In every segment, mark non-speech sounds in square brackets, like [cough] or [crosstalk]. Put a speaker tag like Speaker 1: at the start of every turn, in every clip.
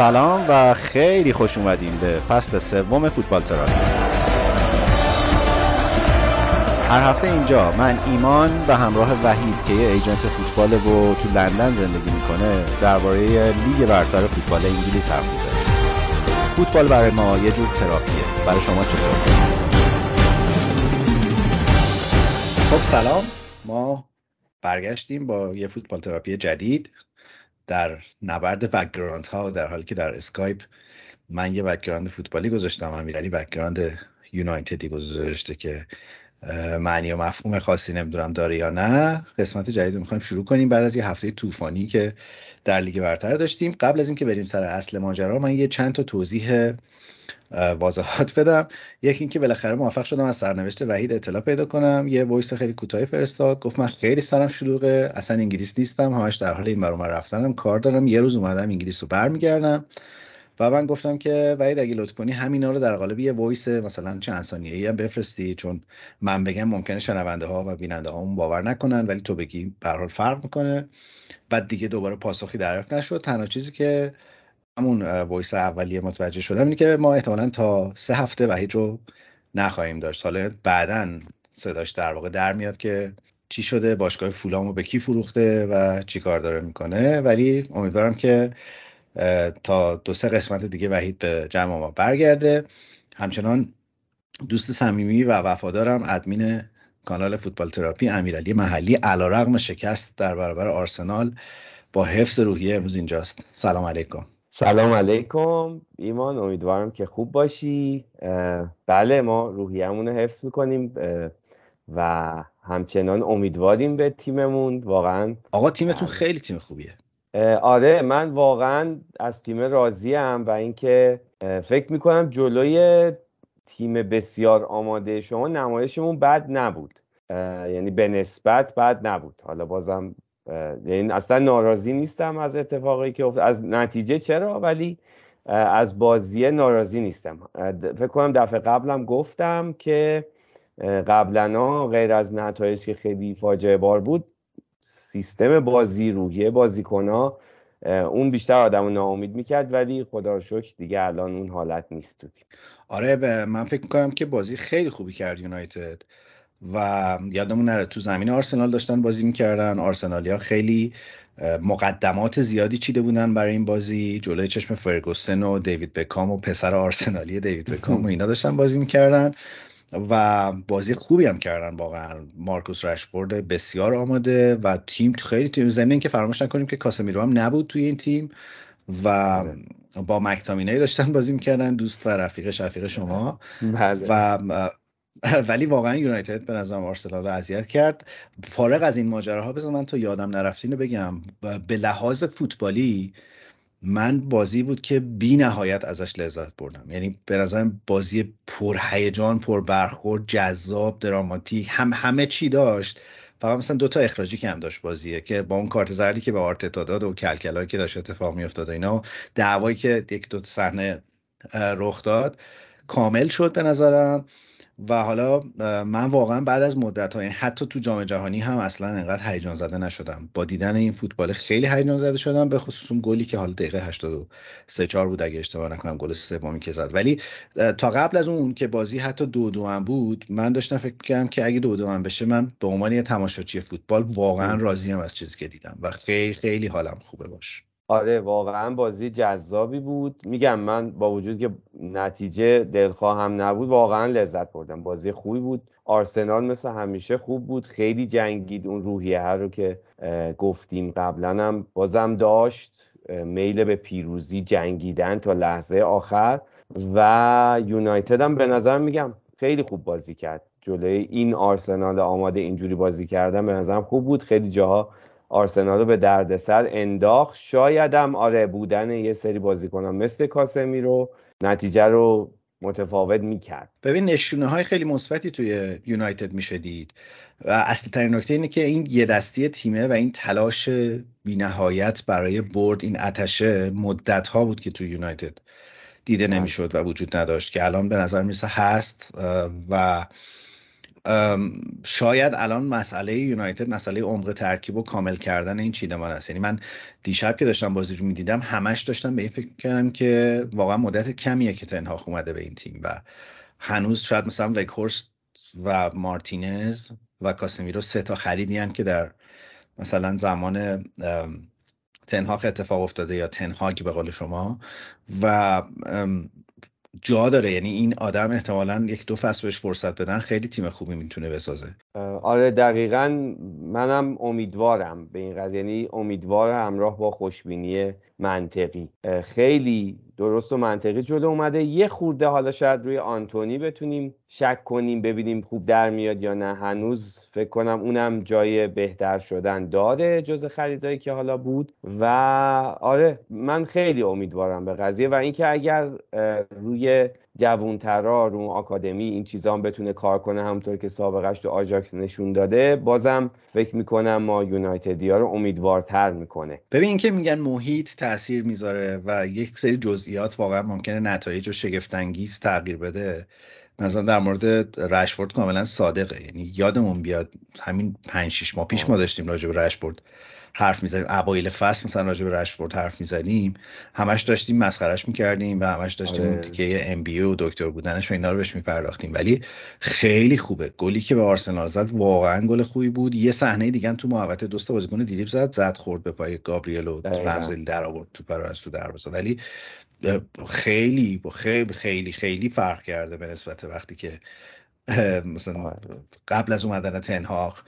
Speaker 1: سلام و خیلی خوش اومدین به فصل سوم فوتبال تراپی هر هفته اینجا من ایمان به همراه وحید که یه agent فوتبال و تو لندن زندگی می‌کنه درباره لیگ برتر فوتبال انگلیس حرف می‌زنیم. فوتبال برای ما یه جور تراپیه برای شما چطور؟ خب سلام. ما برگشتیم با یه فوتبال تراپی جدید. در نبرد background ها در حالی که در اسکایپ من یه background فوتبالی گذاشتم امیرعلی background یونایتدی گذاشته که معنی و مفهوم خاصی نمی‌دونم داره یا نه. قسمت جدید رو می‌خوایم شروع کنیم. بعد از یه هفته طوفانی که در لیگ برتر داشتیم. قبل از اینکه بریم سر اصل ماجرا من یه چند تا توضیح واضحات بدم. یکی اینکه بالاخره موفق شدم از سرنوشت وحید اطلاع پیدا کنم. یه voice خیلی کوتاهی فرستاد. گفت من خیلی سرم شلوغه. اصلا انگلیس نیستم. همش در حال این ور اون ور رفتنم. کار دارم. یه روز اومدم انگلیس رو برمیگردم. و من گفتم که وحید اگه لطف کنی همینا رو در قالب یه voice مثلا چند ثانیه‌ای هم بفرستی. چون من بگم ممکنه شنونده ها و بیننده ها باور نکنن ولی تو بگی به فرق می‌کنه. بعد دیگه دوباره پاسخی دریافت نشد. تنها چیزی که همون voice اولیه متوجه شدم اینه که ما احتمالا تا سه هفته وحید رو نخواهیم داشت. حالا بعدا صداش در واقع در میاد که چی شده باشگاه فولامو به کی فروخته و چی کار داره می‌کنه. ولی امیدوارم که تا دو سه قسمت دیگه وحید به جمع ما برگرده. همچنان دوست صمیمی و وفادارم ادمین کانال فوتبال تراپی امیرعلی محلی علیرغم شکست در برابر آرسنال با حفظ روحیه امروز اینجاست. سلام علیکم.
Speaker 2: سلام علیکم. ایمان امیدوارم که خوب باشی. بله ما روحیه‌مون رو حفظ می‌کنیم و همچنان امیدواریم به تیممون. واقعا
Speaker 1: آقا تیمتون خیلی تیم خوبیه.
Speaker 2: آره من واقعا از تیم راضیم و اینکه فکر می‌کنم جلوی تیم بسیار آماده شما نمایشمون بد نبود. یعنی به نسبت بد نبود. حالا بازم یعنی اصلا ناراضی نیستم از اتفاقی که افتاد از نتیجه چرا؟ ولی از بازی ناراضی نیستم. فکر کنم دفعه قبلم گفتم که قبلا غیر از نتایج که خیلی فاجعه بار بود سیستم بازی روحیه بازیکن اون بیشتر آدم رو ناامید می‌کرد ولی خدا رو شکر دیگه الان اون حالت نیست تو تیم.
Speaker 1: آره من فکر می‌کنم که بازی خیلی خوبی کرد یونایتد. و یادمون نره تو زمین آرسنال داشتن بازی می‌کردن. آرسنالیا خیلی مقدمات زیادی چیده بودن برای این بازی. جلوی چشم فرگوسن و دیوید بکام و پسر آرسنالی دیوید بکام و اینا داشتن بازی می‌کردن و بازی خوبی هم کردن واقعا. مارکوس رشفورد بسیار آماده و تیم خیلی تیم زمین که فراموش نکنیم که کاسمیرو هم نبود توی این تیم و با مکتامینه داشتن بازی می‌کردن دوست و رفیق شفیق شما. بله. و [laughs] ولی واقعا یونایتد به نظرم آرسنال رو اذیت کرد. فارغ از این ماجراها بذار من تا یادم نرفتین بگم. به لحاظ فوتبالی من بازی بود که بی نهایت ازش لذت بردم. یعنی به نظرم بازی پر هیجان پر برخورد جذاب دراماتیک هم همه چی داشت. فقط مثلا دوتا اخراجی که هم داشت بازیه که با اون کارت زردی که به آرتتا داد و کلکلایی که داشت اتفاق میافتاد اینا دعوایی که یک دو صحنه رخ داد کامل شد به نظرم. و حالا من واقعا بعد از مدت های حتی تو جام جهانی هم اصلا انقدر هیجان زده نشدم. با دیدن این فوتبال خیلی هیجان زده شدم به خصوص اون گلی که حالا دقیقه 83 4 بود اگه اشتباه نکنم گل سومی که زد. ولی تا قبل از اون که بازی حتی دو دو هم بود من داشتم فکر کردم که اگه دو دو هم بشه من به عنوان یه تماشاچی فوتبال واقعا راضیم از چیزی که دیدم. و خیلی خیلی حالم خوبه باش.
Speaker 2: آره واقعا بازی جذابی بود. میگم من با وجود که نتیجه دلخواه هم نبود واقعا لذت بردم. بازی خوبی بود. آرسنال مثل همیشه خوب بود. خیلی جنگید اون روحیه رو که گفتیم قبلا هم. بازم داشت میل به پیروزی جنگیدن تا لحظه آخر. و یونایتد هم به نظر میگم خیلی خوب بازی کرد. جلوی این آرسنال آماده اینجوری بازی کردن به نظرم خوب بود. خیلی جاها آرسنال رو به دردسر انداخت. شایدم آره بودن یه سری بازیکنان مثل کاسمی رو نتیجه رو متفاوت می‌کرد.
Speaker 1: ببین نشونه های خیلی مثبتی توی یونایتد میشه دید. و اصلی ترین نکته اینه که این یه دستی تیمه و این تلاش بینهایت برای برد این اتشه مدت ها بود که توی یونایتد دیده بله. نمی‌شد و وجود نداشت که الان به نظر می‌رسه هست و شاید الان مسئله یونایتد مسئله عمق ترکیب و کامل کردن این چیدمان است. یعنی من دیشب که داشتم بازی رو می‌دیدم همش داشتم به این فکر کردم که واقعا مدت کمیه که تنهاخ اومده به این تیم و هنوز شاید مثلا وکهورست و مارتینز و کاسمیرو سه تا خریدی که در مثلا زمان تنهاق اتفاق افتاده یا تنهاگ به قول شما و جا داره. یعنی این آدم احتمالا یک دو فصل بهش فرصت بدن خیلی تیم خوبی می‌تونه بسازه.
Speaker 2: آره دقیقا منم امیدوارم به این قضیه. یعنی امیدوار همراه با خوشبینی منطقی. خیلی درست و منطقی جلو اومده. یه خورده حالا شاید روی آنتونی بتونیم شک کنیم ببینیم خوب در میاد یا نه. هنوز فکر کنم اونم جای بهتر شدن داره جز خریدایی که حالا بود. و آره من خیلی امیدوارم به قضیه. و اینکه اگر روی جوونترا رو آکادمی این چیزا هم بتونه کار کنه همونطور که سابقش تو آجاکس نشون داده. بازم فکر می‌کنم ما یونایتدی ها رو امیدوارتر می‌کنه.
Speaker 1: ببین که میگن محیط تاثیر می‌ذاره و یک سری جزئیات واقعا ممکنه نتایج رو شگفتانگیز تغییر بده مثلا در مورد رشفورد کاملا صادقه. یعنی یادمون بیاد همین 5 6 ماه پیش ما داشتیم راجع به رشفورد حرف می‌زنیم. اوایل فصل مثلا راجع به رشفورد حرف می‌زنیم. همش داشتیم مسخرش می‌کردیم و همش داشتیم آره. تیکه ام بی و دکتر بودنش و اینا رو بهش میپرداختیم. ولی خیلی خوبه. گلی که به آرسنال زد واقعا گل خوبی بود. یه صحنه دیگه تو محوطه دوست بازیکن دیلیپ زد زد خورد به پای گابریل و رمزلی در آورد تو رو از تو دروازه. ولی خیلی خیلی خیلی خیلی فرق کرده به نسبت وقتی که مثلا آره. قبل از اومدن تنهاق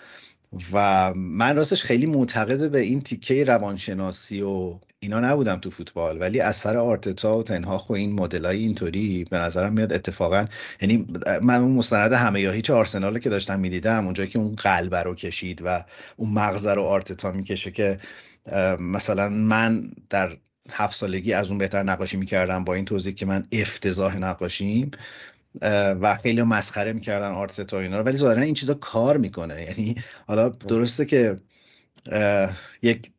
Speaker 1: و من راستش خیلی معتقد به این تیکه روانشناسی و اینا نبودم تو فوتبال ولی اثر آرتتا و تنهاخ و این مدل های اینطوری به نظرم میاد اتفاقا یعنی من اون مستند همه یا هیچ آرسنال که داشتم می‌دیدم اونجایی که اون قلب رو کشید و اون مغز رو آرتتا می‌کشه که مثلا من در هفت سالگی از اون بهتر نقاشی می‌کردم با این توضیح که من افتضاح نقاشیم. و خیلی مسخره می‌کردن آرتتا اینا رو. ولی ظاهرا این چیزا کار می‌کنه. یعنی حالا درسته که یک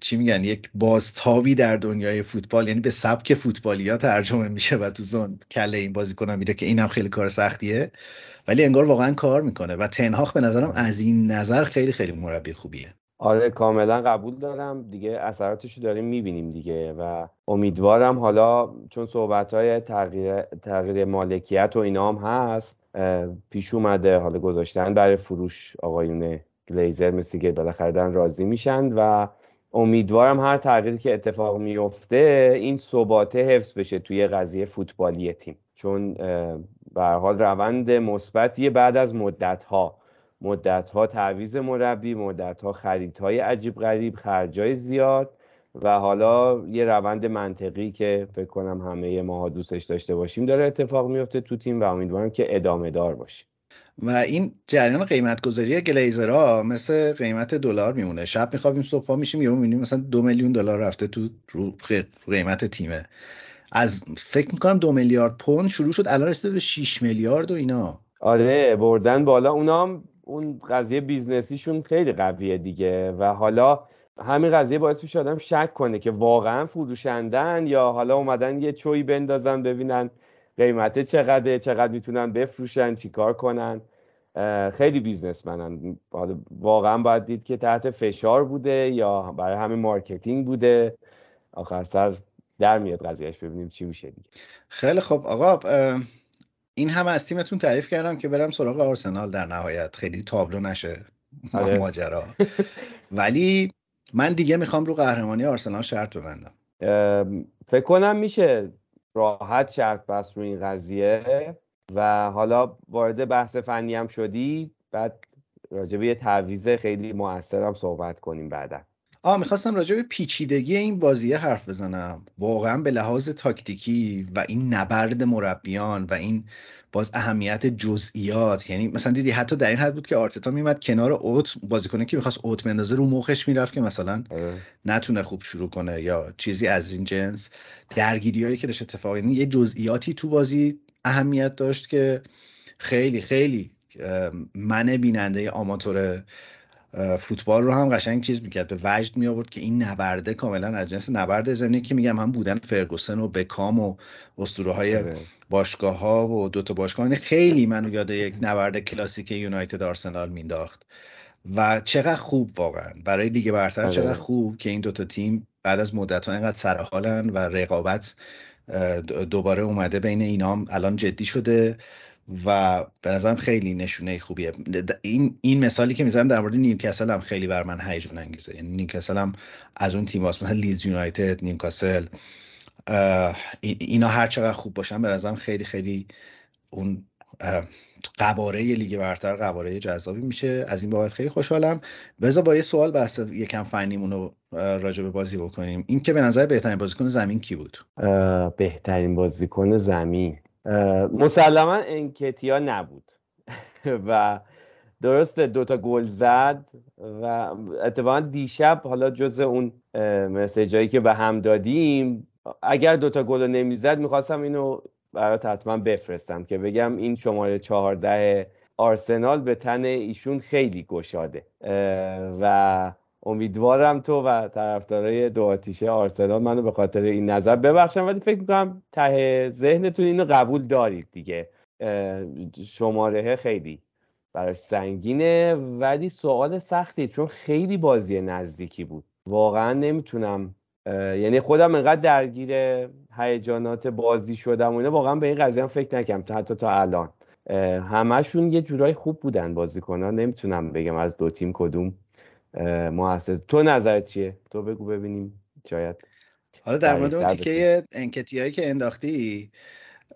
Speaker 1: چی میگن؟ یک بازتابی در دنیای فوتبال یعنی به سبک فوتبالی ها ترجمه میشه و تو زون کله این بازیکن میره که اینم خیلی کار سختیه. ولی انگار واقعا کار می‌کنه. و تنهاخ به نظرم از این نظر خیلی خیلی مربی خوبیه.
Speaker 2: آره کاملا قبول دارم. دیگه اثراتش رو داریم می‌بینیم دیگه و امیدوارم حالا چون صحبت های تغییر, تغییر مالکیت و اینا هم هست پیش اومده. حالا گذاشتن برای فروش آقایون گلیزر مثل که بالاخره راضی میشن و امیدوارم هر تغییری که اتفاق میفته این ثباته حفظ بشه توی قضیه فوتبالی تیم. چون به حال روند مثبتیه بعد از مدت ها مدت ها تعویز مربی مدت ها خریدهای عجیب غریب خرجای زیاد و حالا یه روند منطقی که فکر کنم همه ما دوستش داشته باشیم داره اتفاق میفته تو تیم و امیدوارم که ادامه دار باشه.
Speaker 1: و این جریان قیمت گذاری گلیزرها مثل قیمت دلار میمونه. شب میخوابیم صبح ها میشیم یهو می‌بینیم مثلا دو میلیون دلار رفته تو رو قیمت تیمه. از فکر می‌کنم دو میلیارد پوند شروع شد الان رسیده به 6 میلیارد و اینا.
Speaker 2: آره بردن بالا اونا اون قضیه بیزنسیشون خیلی قویه دیگه و حالا همین قضیه باعث میشه آدم شک کنه که واقعا فروشندن یا حالا اومدن یه چوی بندازن ببینن قیمته چقدره چقدر می‌تونن بفروشن چیکار کنن. خیلی businessman ن. واقعا باید دید که تحت فشار بوده یا برای همین marketing بوده. آخر سر در میاد قضیهش ببینیم چی میشه دیگه.
Speaker 1: خیلی خب آقا این همه از تیمتون تعریف کردم که برم سراغ آرسنال در نهایت. خیلی تابلو نشه. آره. [laughs] ماجرا. ولی من دیگه می‌خوام رو قهرمانی آرسنال شرط ببندم.
Speaker 2: فکر کنم میشه راحت شرط بس رو این قضیه و حالا وارد بحث فنی هم شدی بعد راجع به یه تعویض خیلی موثرم صحبت کنیم بعدا.
Speaker 1: آه می‌خواستم راجع به پیچیدگی این بازیه حرف بزنم واقعا به لحاظ تاکتیکی و این نبرد مربیان و این باز اهمیت جزئیات یعنی مثلا دیدی حتی در این حد بود که آرتتا میمد کنار اوت بازیکنه که می‌خواست اوت مندازه رو مخش می‌رفت که مثلا آره. نتونه خوب شروع کنه یا چیزی از این جنس درگیری هایی که داشت اتفاق یعنی یه جزئیاتی تو بازی اهمیت داشت که خیلی خیلی من بیننده آماتور فوتبال رو هم قشنگ چیز می‌کرد. به وجد می آورد که این نبرده کاملا از جنس نبرد زمینی که میگم هم بودن فرگوسن و بکام و اسطوره های آره. باشگاه ها و دوتا باشگاه. خیلی منو یاد یک نبرد کلاسیک یونایتد آرسنال مینداخت و چقدر خوب واقعا. برای لیگ برتر آره. چقدر خوب که این دوتا تیم بعد از مدت ها اینقدر سرحالن و رقابت دوباره اومده بین اینام الان جدی شده. و به نظرم خیلی نشونه خوبیه. این این مثالی که می‌زنم در مورد نیوکاسل هم خیلی بر من هیجان انگیزه. یعنی نیوکاسل هم از اون تیم مثلا لیدز یونایتد نیوکاسل اینا هر چقدر خوب باشن به نظرم خیلی خیلی اون قواره لیگ برتر قواره جذابی میشه. از این بابت خیلی خوشحالم. بذار با یه سوال بحث یکم فنیمون رو راجع به بازی بکنیم. این که به نظر بهترین بازیکن زمین کی بود؟
Speaker 2: بهترین بازیکن زمین. مسلما انکتیا نبود. و درسته دوتا گل زد و اتفاقا دیشب حالا جز اون مسیجایی که به هم دادیم اگر دوتا گل رو نمی‌زد می‌خواستم اینو برات حتما بفرستم که بگم این شماره چهارده آرسنال به تن ایشون خیلی گشاده. و امیدوارم تو و طرفدارای دو آتیشه آرسنال منو به خاطر این نظر ببخشم ولی فکر می‌کنم ته ذهنتون اینو قبول دارید دیگه. شماره خیلی براش سنگینه ولی سوال سختی چون خیلی بازی نزدیکی بود. واقعا نمی‌تونم یعنی خودم انقدر درگیر هیجانات بازی شدم و اینا واقعا به این قضیه هم فکر نکردم حتی تا الان. همشون یه جورای خوب بودن بازیکنان نمی‌تونم بگم از دو تیم کدوم. موسس تو نظرت چیه؟ تو بگو ببینیم شاید
Speaker 1: حالا در مورد اون تیکه انکتی هایی که انداختی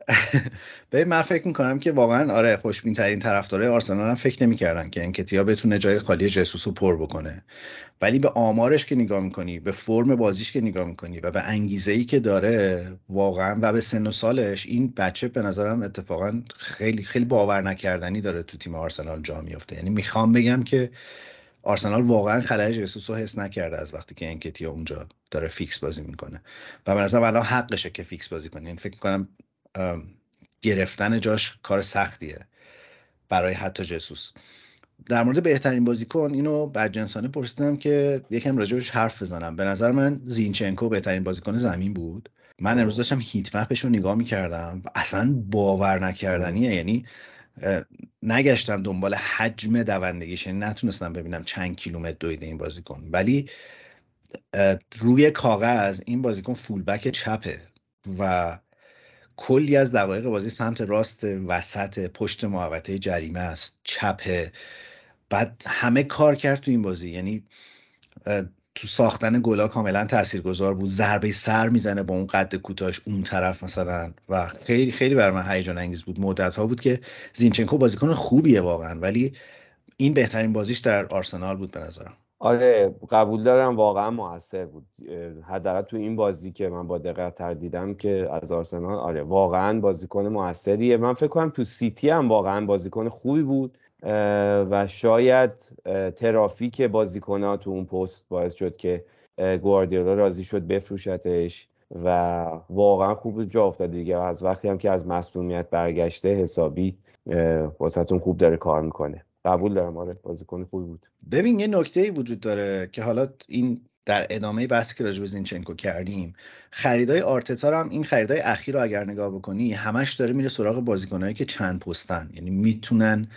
Speaker 1: [laughs] به من فکر می‌کنم که واقعا آره خوشبین ترین طرفدارای آرسنال هم فکر نمی‌کردن که انکتیا بتونه جای خالی جسوس رو پر بکنه. ولی به آمارش که نگاه می‌کنی به فرم بازیش که نگاه می‌کنی و به انگیزه ای که داره واقعا و به سن و سالش این بچه به نظرم اتفاقا خیلی خیلی باور نکردنی داره تو تیم آرسنال جا میفته یعنی می‌خوام بگم که آرسنال واقعا خلای جسوس رو حس نکرده از وقتی که انکتیا اونجا داره fix بازی می‌کنه. و به نظرم الان حقشه که fix بازی کنه این یعنی فکر می‌کنم گرفتن جاش کار سختیه برای حتی جسوس. در مورد بهترین بازیکن اینو بدجنسانه پرسیدم که یکم راجبش حرف بزنم. به نظر من زینچنکو بهترین بازیکن زمین بود. من امروز داشتم هیت مپش رو نگاه می‌کردم و اصلا باور نکردنیه. یعنی نگشتم دنبال حجم دوندگیش یعنی نتونستم ببینم چند کیلومتر دویده این بازیکن. ولی روی کاغذ این بازیکن فولبک چپه و کلی از دقایق بازی سمت راست وسط پشت محوطه جریمه است چپه. بعد همه کار کرد تو این بازی. یعنی تو ساختن گلا کاملا تاثیرگذار بود. ضربه سر می‌زنه با اون قد کوتاش اون طرف مثلا. و خیلی خیلی بر من هیجان انگیز بود. مدت ها بود که زینچنکو بازیکن خوبیه واقعا ولی این بهترین بازیش در آرسنال بود به نظرم.
Speaker 2: آره قبول دارم. واقعا موثر بود. حداقل تو این بازی که من با دقت تر دیدم که از آرسنال آره واقعا بازیکن موثریه. من فکر کنم تو سیتی هم واقعا بازیکن خوبی بود. و شاید ترافیک بازیکن تو اون پست باعث شد که گواردیولا راضی شد بفروشتش و واقعا خوب جا افتاد دیگه. از وقتی هم که از مصونیت برگشته حسابی واسهتون خوب داره کار می‌کنه. قبول دارم. آره بازیکن خوبی بود.
Speaker 1: ببین یه نکته ای وجود داره که حالا این در ادامه بحثی که راجع زینچنکو کردیم خریدای آرتتا هم این خریدای اخیر رو اگر نگاه بکنی همش داره میره سراغ بازیکنایی که چند پستن. یعنی می‌تونن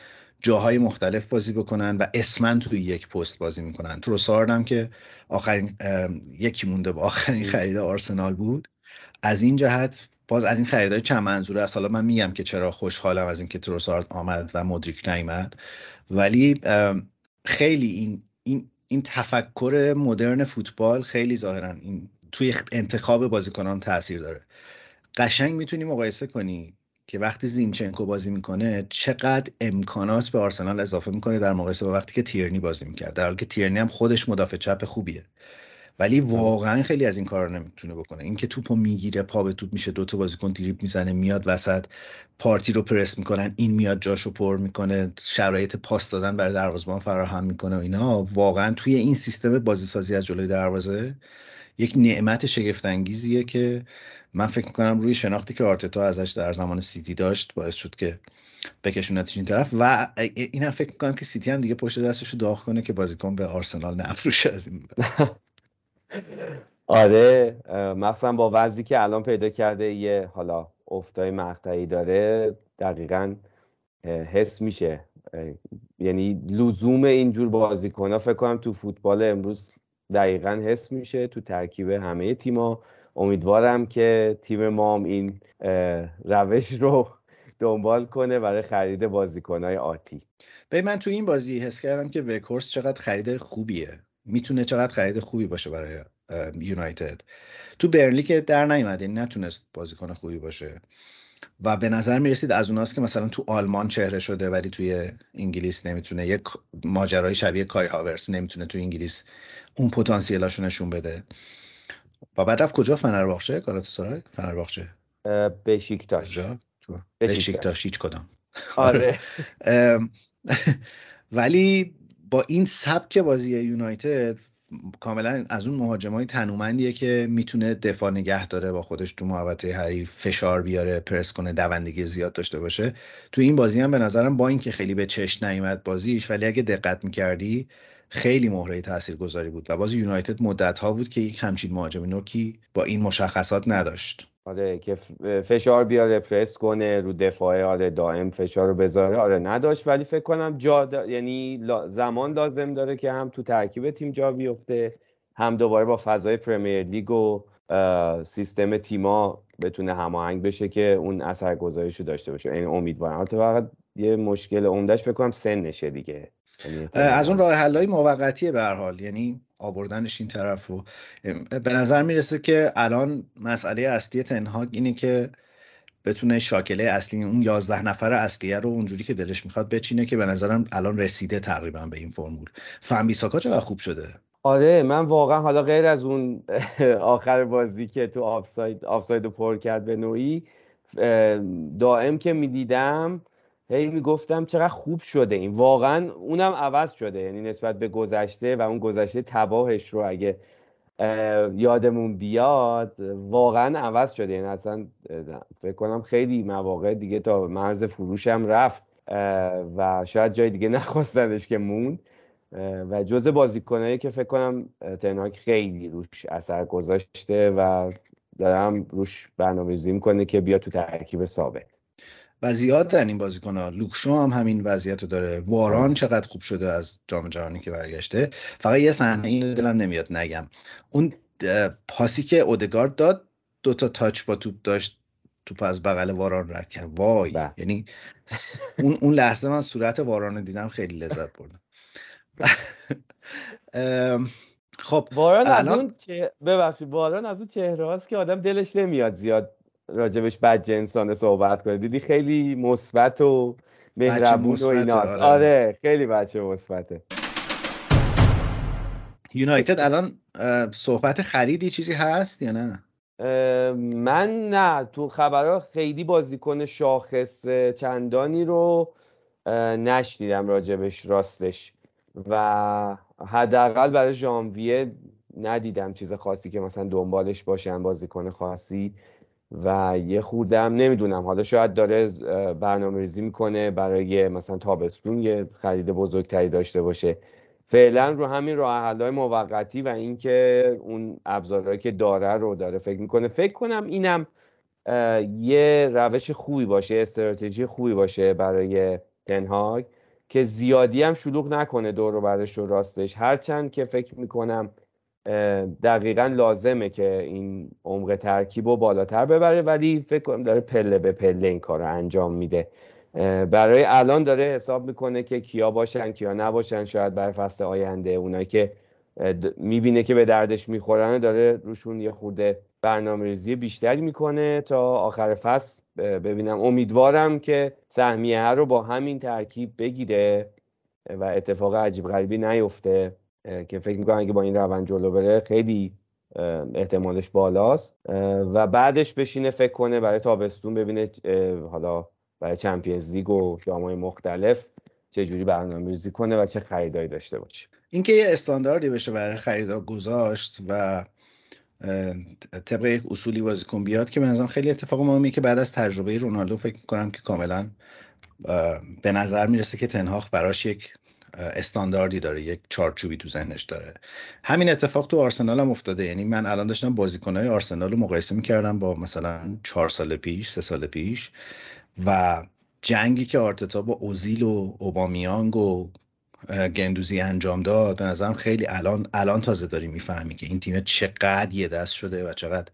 Speaker 1: جاهای مختلف بازی بکنن و اسمن توی یک پست بازی می‌کنن. تروسارد هم که آخرین یکی مونده با آخرین خرید آرسنال بود. از این جهت باز از این خریدای چند منظوره است. حالا من میگم که چرا خوشحالم از اینکه تروسارد آمد و مدریک نیامد ولی خیلی این این این تفکر مدرن فوتبال خیلی ظاهرا این توی انتخاب بازیکنان تاثیر داره. قشنگ می‌تونی مقایسه کنی که وقتی زینچنکو بازی می‌کنه چقدر امکانات به آرسنال اضافه می‌کنه در مقایسه با وقتی که تیرنی بازی می‌کرد. در حالی که تیرنی هم خودش مدافع چپ خوبیه. ولی واقعا خیلی از این کار نمی‌تونه بکنه. اینکه توپو می‌گیره پا به توپ میشه دوتا بازیکن دریب می‌زنه میاد وسط پارتی رو پرس می‌کنن این میاد جاشو پر می‌کنه شرایط پاس دادن برای دروازه‌بان فراهم می‌کنه و اینا. واقعا توی این سیستم بازی سازی از جلوی دروازه یک نعمت شگفت انگیزیه که من فکر می‌کنم روی شناختی که آرتتا ازش در زمان سیتی داشت باعث شد که بکشونتش این طرف و این هم فکر می‌کنم که سیتی هم دیگه پشت دستش رو داغ کنه که بازیکن به آرسنال نفروشه از این [laughs]
Speaker 2: آره مخصوصا با وضعی که الان پیدا کرده یه حالا افتای مقطعی داره دقیقا حس میشه. یعنی لزوم اینجور بازیکن ها فکر کنم تو فوتبال امروز دقیقا حس میشه تو ترکیب همه تیما امیدوارم که تیم ما هم این روش رو دنبال کنه برای خرید بازیکنهای آتی.
Speaker 1: به من تو این بازی حس کردم که وکورس چقدر خرید خوبیه. می‌تونه چقدر خرید خوبی باشه برای یونایتد. تو برلی که در نیومد یعنی نتونست بازیکن خوبی باشه. و به نظر می‌رسید از اوناست که مثلا تو آلمان چهره شده ولی توی انگلیس نمی‌تونه یک ماجرای شبیه کای هاورس نمی‌تونه تو انگلیس اون پتانسیلاشو نشون بده. و بعد رفت کجا فنرباخچه؟ گالاتاسارای فنرباخچه.
Speaker 2: بشیکتاش.
Speaker 1: بشیکتاش. هیچ کدام. [laughs]
Speaker 2: آره. [laughs] [laughs]
Speaker 1: ولی با این سبک بازی یونایتد کاملا از اون مهاجمای تنومندیه که می‌تونه دفاع نگه داره با خودش تو محوطه حریف فشار بیاره پرس کنه دوندگی زیاد داشته باشه. تو این بازی هم به نظرم با اینکه خیلی به چش نیومد بازیش ولی اگه دقت می‌کردی خیلی مهره گذاری بود و باز یونایتد مدت ها بود که یک همچین مهاجم نوکی با این مشخصات نداشت.
Speaker 2: آره که فشار بیاره پرس کنه رو دفاع آره دائم فشار رو بذاره آره نداشت. ولی فکر کنم جا یعنی زمان لازم داره که هم تو ترکیب تیم جا بیفته هم دوباره با فضای پرمیر لیگ و سیستم تیما بتونه هماهنگ بشه که اون اثرگذاریش رو داشته باشه. این یعنی امیدوارم. البته فقط یه مشکل عمدهش فکر کنم سنشه دیگه.
Speaker 1: از اون راه حلای موقتیه به حال. یعنی آوردنش این طرف رو به نظر می‌رسه که الان مسئله اصلی تنهاگ اینه که بتونه شاکله اصلی اون یازده نفر اصلیه رو اونجوری که دلش می‌خواد بچینه که به نظرم الان رسیده تقریبا به این فرمول. فنبیساکا چقدر خوب شده؟
Speaker 2: آره من واقعا حالا غیر از اون [laughs] آخر بازی که تو آفساید آفساید پر کرد به نوعی دائم که می‌دیدم هی می‌گفتم چقدر خوب شده این. واقعا اونم عوض شده یعنی نسبت به گذشته و اون گذشته تباهش رو اگه یادمون بیاد واقعا عوض شده. یعنی اصلا فکر کنم خیلی مواقع دیگه تا مرز فروش هم رفت و شاید جای دیگه [laughs] نخواستنش که موند. و جز بازیکنایی که فکر کنم تنهاک خیلی روش اثر گذاشته و دارم روش برنامه‌ریزی می‌کنه که بیا تو ترکیب ثابت
Speaker 1: و زیاد در این بازیکن ها لوکشو هم همین وضعیت رو داره. واران چقدر خوب شده از جام جهانی که برگشته. فقط یه صحنه این دلم نمیاد نگم. اون پاسی که اودگارد داد دو تا تاچ با توپ داشت توپ از بغل واران رد کرد. وای بله. یعنی اون اون لحظه من صورت واران رو دیدم خیلی لذت بردم. [laughs]
Speaker 2: خب واران از اون ببخشید واران از اون چهره هاست که آدم دلش نمیاد زیاد راجبش بد جنسانه صحبت کنه دیدی خیلی مثبت و مهربون و ایناست. آره. آره خیلی بچه مثبته.
Speaker 1: یونایتد الان صحبت خریدی چیزی هست یا نه؟
Speaker 2: من نه. تو خبرها خیلی بازیکن شاخص چندانی رو نشنیدم راجبش راستش. و حداقل برای ژانویه ندیدم چیز خاصی که مثلا دنبالش باشن بازیکن خاصی. و یه خوردم نمی‌دونم. حالا شاید داره برنامه ریزی می‌کنه برای مثلا تابستون یه خرید بزرگتری داشته باشه. فعلا رو همین راه های موقتی و اینکه اون ابزارهایی که داره رو داره فکر می‌کنه. فکر کنم اینم یه روش خوبی باشه استراتژی خوبی باشه برای تنهاگ که زیادی هم شلوغ نکنه دور رو برش رو راستش. هرچند که فکر می‌کنم دقیقا لازمه که این عمق ترکیب رو بالاتر ببره ولی فکر کنم داره پله به پله این کار رو انجام میده. برای الان داره حساب می‌کنه که کیا باشن کیا نباشن. شاید برای فصل آینده اونایی که می‌بینه که به دردش می‌خورن داره روشون یه خورده برنامه ریزی بیشتری می‌کنه تا آخر فصل. ببینم. امیدوارم که سهمیه رو با همین ترکیب بگیره و اتفاق عجیب غریبی نیفته. که فکر می‌کنم اگه با این روند جلو بره خیلی احتمالش بالاست. و بعدش بشینه فکر کنه برای تابستون ببینه حالا برای چمپیونز لیگ و جامای مختلف چه جوری برنامه‌ریزی کنه و چه خریدایی داشته باشه.
Speaker 1: اینکه یه استانداردی بشه برای خریدا گذاشت و طبق یک اصولی بازیکن بیاد که به خیلی اتفاق مهمی که بعد از تجربه رونالدو فکر کنم که کاملا به نظر می‌رسه که تنهاخ براش یک استانداردی داره یک چارچوبی تو ذهنش داره. همین اتفاق تو آرسنال هم افتاده. یعنی من الان داشتم بازیکنهای آرسنال رو مقایسه می‌کردم با مثلا چهار سال پیش سه سال پیش و جنگی که آرتتا با اوزیل و اوبامیانگ و گندوزی انجام داد به نظرم خیلی الان الان تازه داری می‌فهمی که این تیم چقدر یه دست شده و چقدر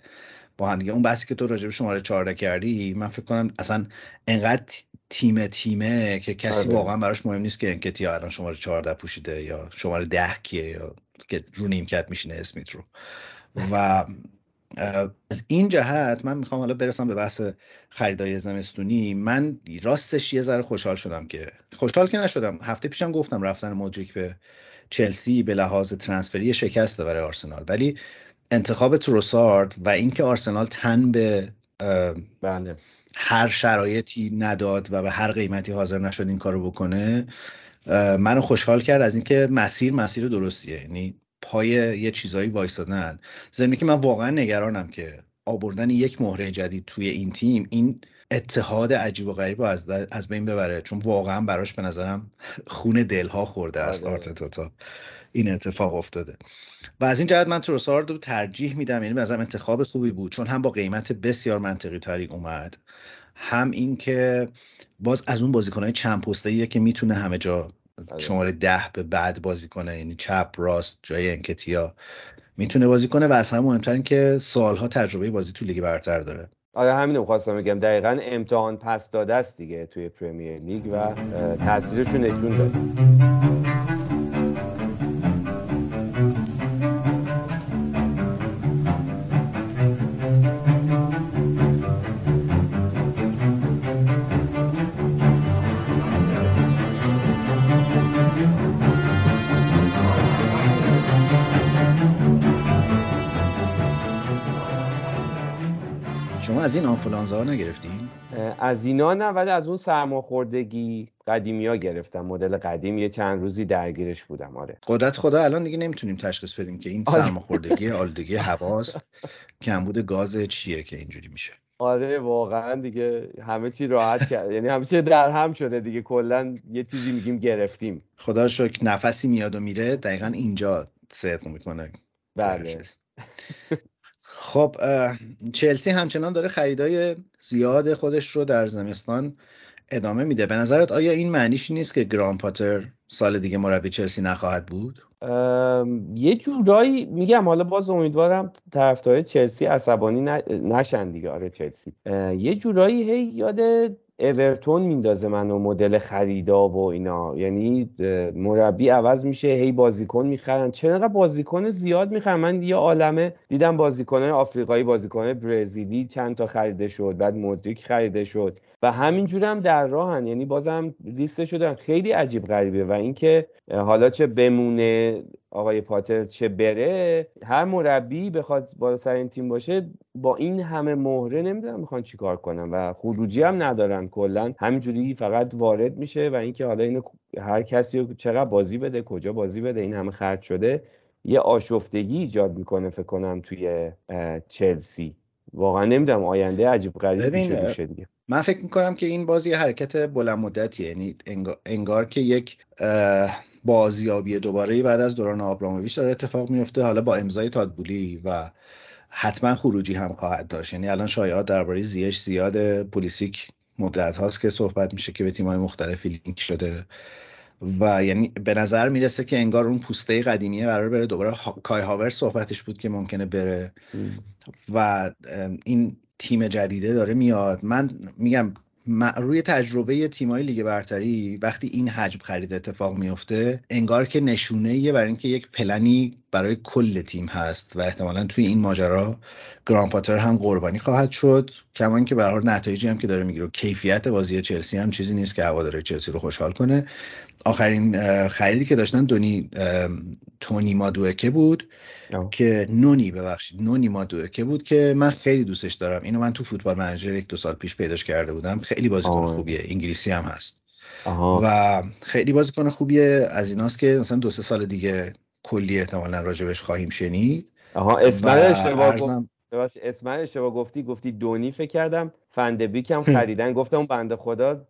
Speaker 1: با هم دیگه. اون بحثی که تو راجع به شماره 14 کردی من فکر کنم اصلا انقدر تیم تیمه که کسی آره. واقعا براش مهم نیست که انکتیا الان شماره 14 پوشیده یا شماره 10 کیه یا که رو نیمکت میشینه اسمیت رو و از این جهت من می‌خوام حالا برسم به بحث خریدای زمستونی من راستش یه ذره خوشحال شدم که خوشحال که نشدم هفته پیشم گفتم رفتن مودریک به چلسی به لحاظ ترانسفری شکسته برای آرسنال ولی انتخاب تروسارد و اینکه آرسنال تن به
Speaker 2: بله.
Speaker 1: هر شرایطی نداد و به هر قیمتی حاضر نشد این کارو بکنه منو خوشحال کرد از اینکه مسیر مسیر درستیه. یعنی پای یه چیزایی وایستادن. زمینی که من واقعا نگرانم که آوردن یک مهره جدید توی این تیم این اتحاد عجیب و غریب از, از بین ببره. چون واقعا براش به نظرم خون دلها خورده است. آره. آرتتا. تا این اتفاق افتاده. و از این جهت من تروسارد رو ترجیح میدم یعنی به انتخاب خوبی بود چون هم با قیمت بسیار منطقی تری اومد هم اینکه باز از اون بازیکنهای چند پسته که می‌تونه همه جا بله. شماره ده به بعد بازی کنه یعنی چپ راست جای انکتیا می‌تونه بازی کنه و از همه مهمتر این که سالها تجربه بازی تو لیگ برتر داره.
Speaker 2: آره همین خواستم بگم؟ دقیقا امتحان پس داده است دیگه توی پرمیر لیگ و تاثیرش رو نشون داده.
Speaker 1: ها نگرفتین؟
Speaker 2: از اینا نه ولی از اون سرماخوردگی قدیمی ها گرفتم. مدل قدیم یه چند روزی درگیرش بودم آره.
Speaker 1: قدرت خدا الان دیگه نمی‌تونیم تشخیص بدیم که این آره. سرماخوردگی [laughs] آلودگی هواست کمبود گاز چیه که اینجوری میشه.
Speaker 2: آره واقعا دیگه همه چی راحت کرد. [laughs] یعنی همه چی در هم شده دیگه. کلا یه چیزی میگیم گرفتیم.
Speaker 1: خدا شکر نفسی میاد و میره. دقیقا اینجا صدق می‌کنه.
Speaker 2: بله. [laughs]
Speaker 1: خب چلسی همچنان داره خریدای زیاد خودش رو در زمستان ادامه میده. به نظرت آیا این معنیش نیست که گرام پاتر سال دیگه مربی چلسی نخواهد بود؟
Speaker 2: یه جورایی میگم حالا باز امیدوارم طرفدار چلسی عصبانی نشن دیگه. آره چلسی. یه جورایی هی یاد اورتون میندازه منو مدل خریدا و اینا. یعنی مربی عوض میشه هی بازیکن می‌خرن. چرا بازیکن زیاد می‌خرن؟ من یه عالمه دیدم بازیکن آفریقایی بازیکن برزیلی چند تا خریده شد بعد مدریک خریده شد. و همینجور هم در راهن. یعنی بازم لیست شدن خیلی عجیب غریبه و اینکه حالا چه بمونه آقای پاتر چه بره هر مربی بخواد بالا سر این تیم باشه با این همه مهره نمی‌دونم می‌خوان چیکار کنن و خروجی هم ندارن کلا. همینجوری فقط وارد میشه و اینکه حالا اینو هر کسی چقدر بازی بده کجا بازی بده این همه خرج شده یه آشفتگی ایجاد می‌کنه فکر کنم توی چلسی. واقعا نمی‌دونم آینده عجیب غریب میشه دیگه.
Speaker 1: من فکر می‌کنم که این بازی حرکت بلند مدتیه یعنی انگار, که یک بازیابی دوباره بعد از دوران آبراموویچ داره اتفاق میفته حالا با امضای تادبولی و حتما خروجی هم خواهد داشت. یعنی الان شایعات درباره زیش زیاد پلیسیک مدت هاست که صحبت میشه که به تیمای مختلفی لینک شده. و یعنی به نظر می‌رسه که انگار اون پوسته قدیمیه قرار بره دوباره کای هاور صحبتش بود که ممکنه بره. و این تیم جدیده داره میاد. من میگم روی تجربه تیمای لیگ برتری وقتی این حجم خرید اتفاق میفته انگار که نشونه ایه برای اینکه یک پلنی برای کل تیم هست و احتمالا توی این ماجرا گران پاتر هم قربانی خواهد شد کما اینکه به نتایجی هم که داره می‌گیره کیفیت بازی چلسی هم چیزی نیست که هواداره چلسی رو خوشحال کنه. آخرین خریدی که داشتن دونی تونی مادوکه بود که نونی ببخشید نونی مادوکه بود که من خیلی دوستش دارم. اینو من تو فوتبال منیجر یک دو سال پیش پیداش کرده بودم. خیلی بازیکن خوبیه انگلیسی هم هست. و خیلی بازیکن خوبیه. از ایناست که مثلا دو سه سال دیگه کلی احتمالا راجبش خواهیم شنید.
Speaker 2: آها اسم اشتباه اسم اشتباه گفتی گفتی دونی فکر کردم فندبیک هم [laughs] خریدن. گفتم اون بنده خدا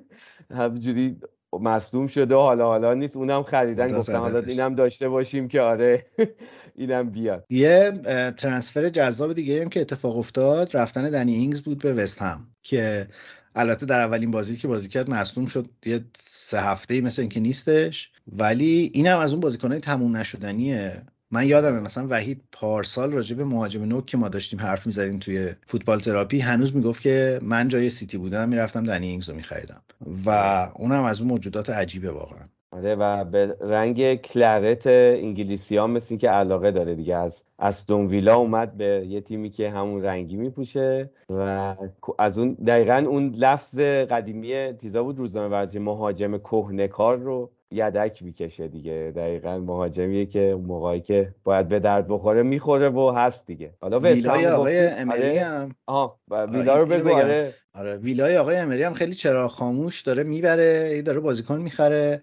Speaker 2: [laughs] همجوری مصدوم شده و حالا حالا نیست. اونم خریدن. گفتم حالا اینم داشته باشیم که آره [laughs] اینم بیاد.
Speaker 1: یه ترانسفر جذاب دیگه هم که اتفاق افتاد. رفتن دنی اینگز بود به وست هم که البته در اولین بازی که بازی کرد مصدوم شد. یه سه هفته ای مثل اینکه نیستش. ولی اینم از اون بازیکنهای تموم نشدنیه. من یادمه مثلا وحید پارسال راجع به مهاجم نوک که ما داشتیم حرف می‌زدیم توی فوتبال تراپی هنوز می‌گفت که من جای سیتی بودم می‌رفتم دنی اینگز رو میخریدم. و اونم از اون موجودات عجیبه واقعا.
Speaker 2: آره و به رنگ claret انگلیسی ها مثل که علاقه داره دیگه. از استون ویلا اومد به یه تیمی که همون رنگی میپوشه و از اون دقیقا اون لفظ قدیمی تیزا بود روزنامه ورزی مهاجم کهنکار رو. یدک می‌کشه دیگه. دقیقا مهاجمیه که موقعی که باید به درد بخوره می‌خوره و هست دیگه.
Speaker 1: حالا ویلای آقای امری آره. هم.
Speaker 2: آها. ویلا رو بگو. آره.
Speaker 1: آره ویلای آقای امری هم خیلی چرا خاموش داره می‌بره داره بازیکن می‌خره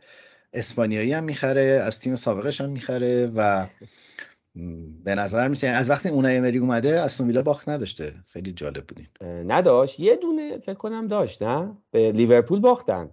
Speaker 1: اسپانیایی هم می‌خره از تیم سابقش هم می‌خره و به نظر میسه از وقتی اونای امری اومده استون ویلا باخت نداشته. خیلی جالب بودین
Speaker 2: نداشت. یه دونه فکر کنم داشت نه؟ به لیورپول باختن.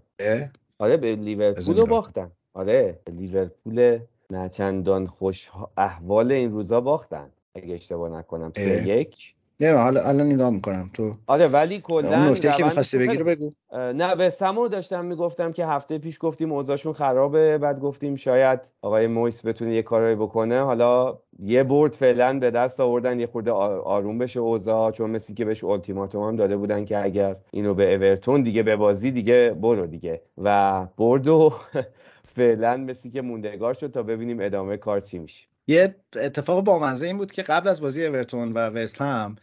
Speaker 2: آره به لیورپول رو باختن. آره لیورپول نچندان خوش احوال این روزا باختن. اگه اشتباه نکنم سه یک.
Speaker 1: نه حالا الان نگاه می‌کنم. تو
Speaker 2: آره ولی کلا
Speaker 1: اون نکته که می‌خواستی بگی رو بگو.
Speaker 2: نه به سمو داشتم می‌گفتم که هفته پیش گفتیم اوضاعشون خرابه بعد گفتیم شاید آقای مویس بتونه یه کارایی بکنه. حالا یه برد فعلا به دست آوردن یه خورده آروم بشه اوضاع چون مسی که بهش التیماتوم هم داده بودن که اگر اینو به اورتون دیگه به بازی دیگه برو دیگه. و برد و [laughs] فعلا مسی که موندگار شد تا ببینیم ادامه کار چی میشه.
Speaker 1: یه اتفاق بامزه این بود که قبل از بازی اورتون و وست هم